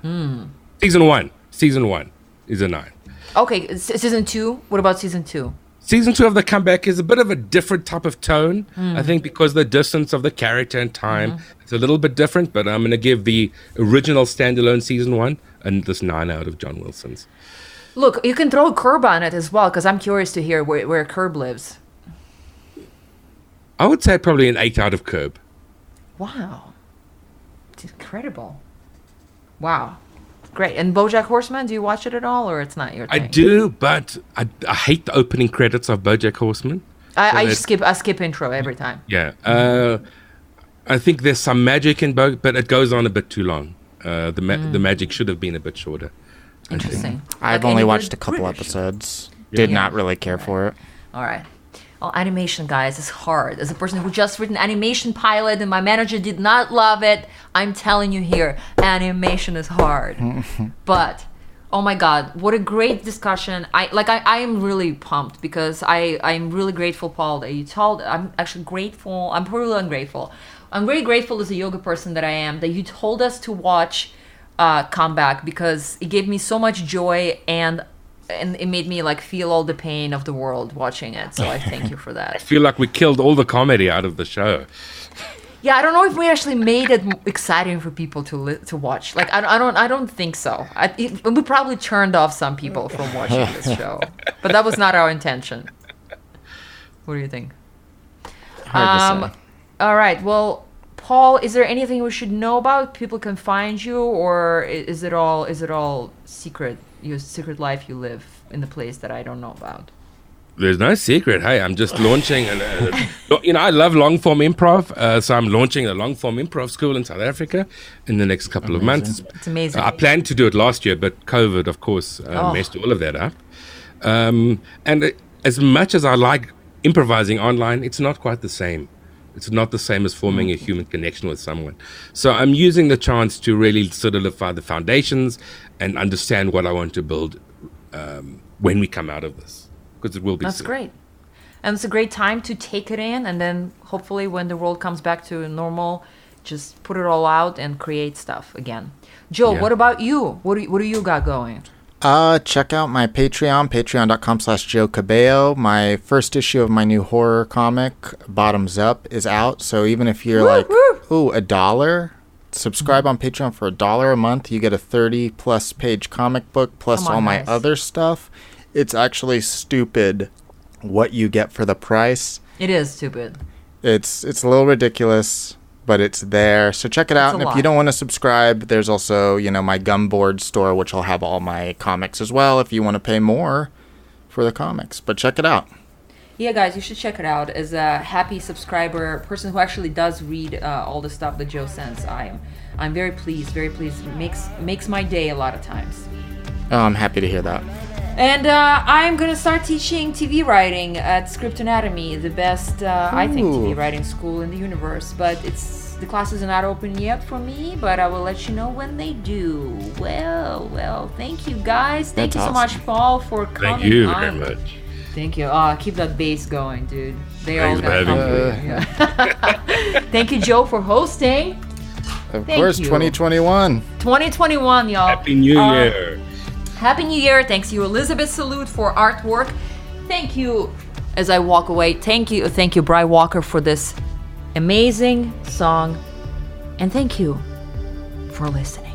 Hmm. Season one. Season one is a nine. Okay, season two. What about season two? Season two of the comeback is a bit of a different type of tone. I hmm. think because the distance of the character and time, mm-hmm. it's a little bit different. But I'm going to give the original standalone season one and this nine out of John Wilson's. Look, you can throw a curb on it as well because I'm curious to hear where, where Curb lives. I would say probably an eight out of Curb. Wow, it's incredible. Wow, great. And BoJack Horseman, do you watch it at all, or it's not your thing? I do, but I, I hate the opening credits of BoJack Horseman. I, I skip. I skip intro every time. Yeah, uh, I think there's some magic in Bo, but it goes on a bit too long. Uh, the ma- the magic should have been a bit shorter. Interesting. I've Like only watched a couple British. episodes. Did not really care for it. All right. Well, animation, guys, is hard. As a person who just written animation pilot and my manager did not love it, I'm telling you here, animation is hard. but oh my god, what a great discussion! I like. I, I am really pumped because I I'm really grateful, Paul, that you told. I'm actually grateful. I'm really ungrateful. I'm very grateful as a yoga person that I am that you told us to watch uh, comeback because it gave me so much joy and and it made me like feel all the pain of the world watching it. So I thank you for that. I feel like we killed all the comedy out of the show. Yeah, I don't know if we actually made it exciting for people to li- to watch. Like I, don't- I don't I don't think so. I, it, we probably turned off some people from watching this show, but that was not our intention. What do you think? Hard to um, say. All right. Well, Paul, is there anything we should know about? People can find you, or is it all is it all secret? Your secret life you live in the place that I don't know about. There's no secret. Hey, I'm just launching. An, uh, you know, I love long form improv, uh, so I'm launching a long form improv school in South Africa in the next couple of months. It's amazing. I planned to do it last year, but COVID, of course, uh, Oh. messed all of that up. Um, and uh, as much as I like improvising online, it's not quite the same. It's not the same as forming a human connection with someone. So I'm using the chance to really solidify the foundations and understand what I want to build um, when we come out of this, because it will be. That's soon. great. And it's a great time to take it in, and then hopefully, when the world comes back to normal, just put it all out and create stuff again. Joe, Yeah. what about you? What do you, what do you got going? Uh, check out my Patreon, patreon.com slash Joe Cabello. My first issue of my new horror comic, Bottoms Up, is out. So even if you're like, woo. ooh, a dollar, subscribe on Patreon for a dollar a month. You get a 30 plus page comic book plus on, all my guys. other stuff. It's actually stupid what you get for the price. It is stupid. It's it's a little ridiculous, but it's there. So check it out. And if lot. you don't want to subscribe, there's also, you know, my Gumroad store, which will have all my comics as well if you want to pay more for the comics. But check it out. Yeah, guys, you should check it out. As a happy subscriber, person who actually does read uh, all the stuff that Joe sends, I am, I'm very pleased. Very pleased. makes makes my day a lot of times. Oh, I'm happy to hear that. And uh, I'm gonna start teaching TV writing at Script Anatomy, the best, uh, I think, TV writing school in the universe. But it's the classes are not open yet for me, but I will let you know when they do. Well, well, thank you guys. Thank That's you so awesome. much, Paul, for coming Thank you on. very much. Thank you. Oh, keep that bass going, dude. They all Thanks for got having hungry. me. Yeah. Thank you, Joe, for hosting. Of Thank course, you. 2021. 2021, y'all. Happy New Uh, Year. Happy New Year. Thanks you, Elizabeth Salute, for artwork. Thank you, as I walk away, thank you, thank you, Bry Walker, for this amazing song. And thank you for listening.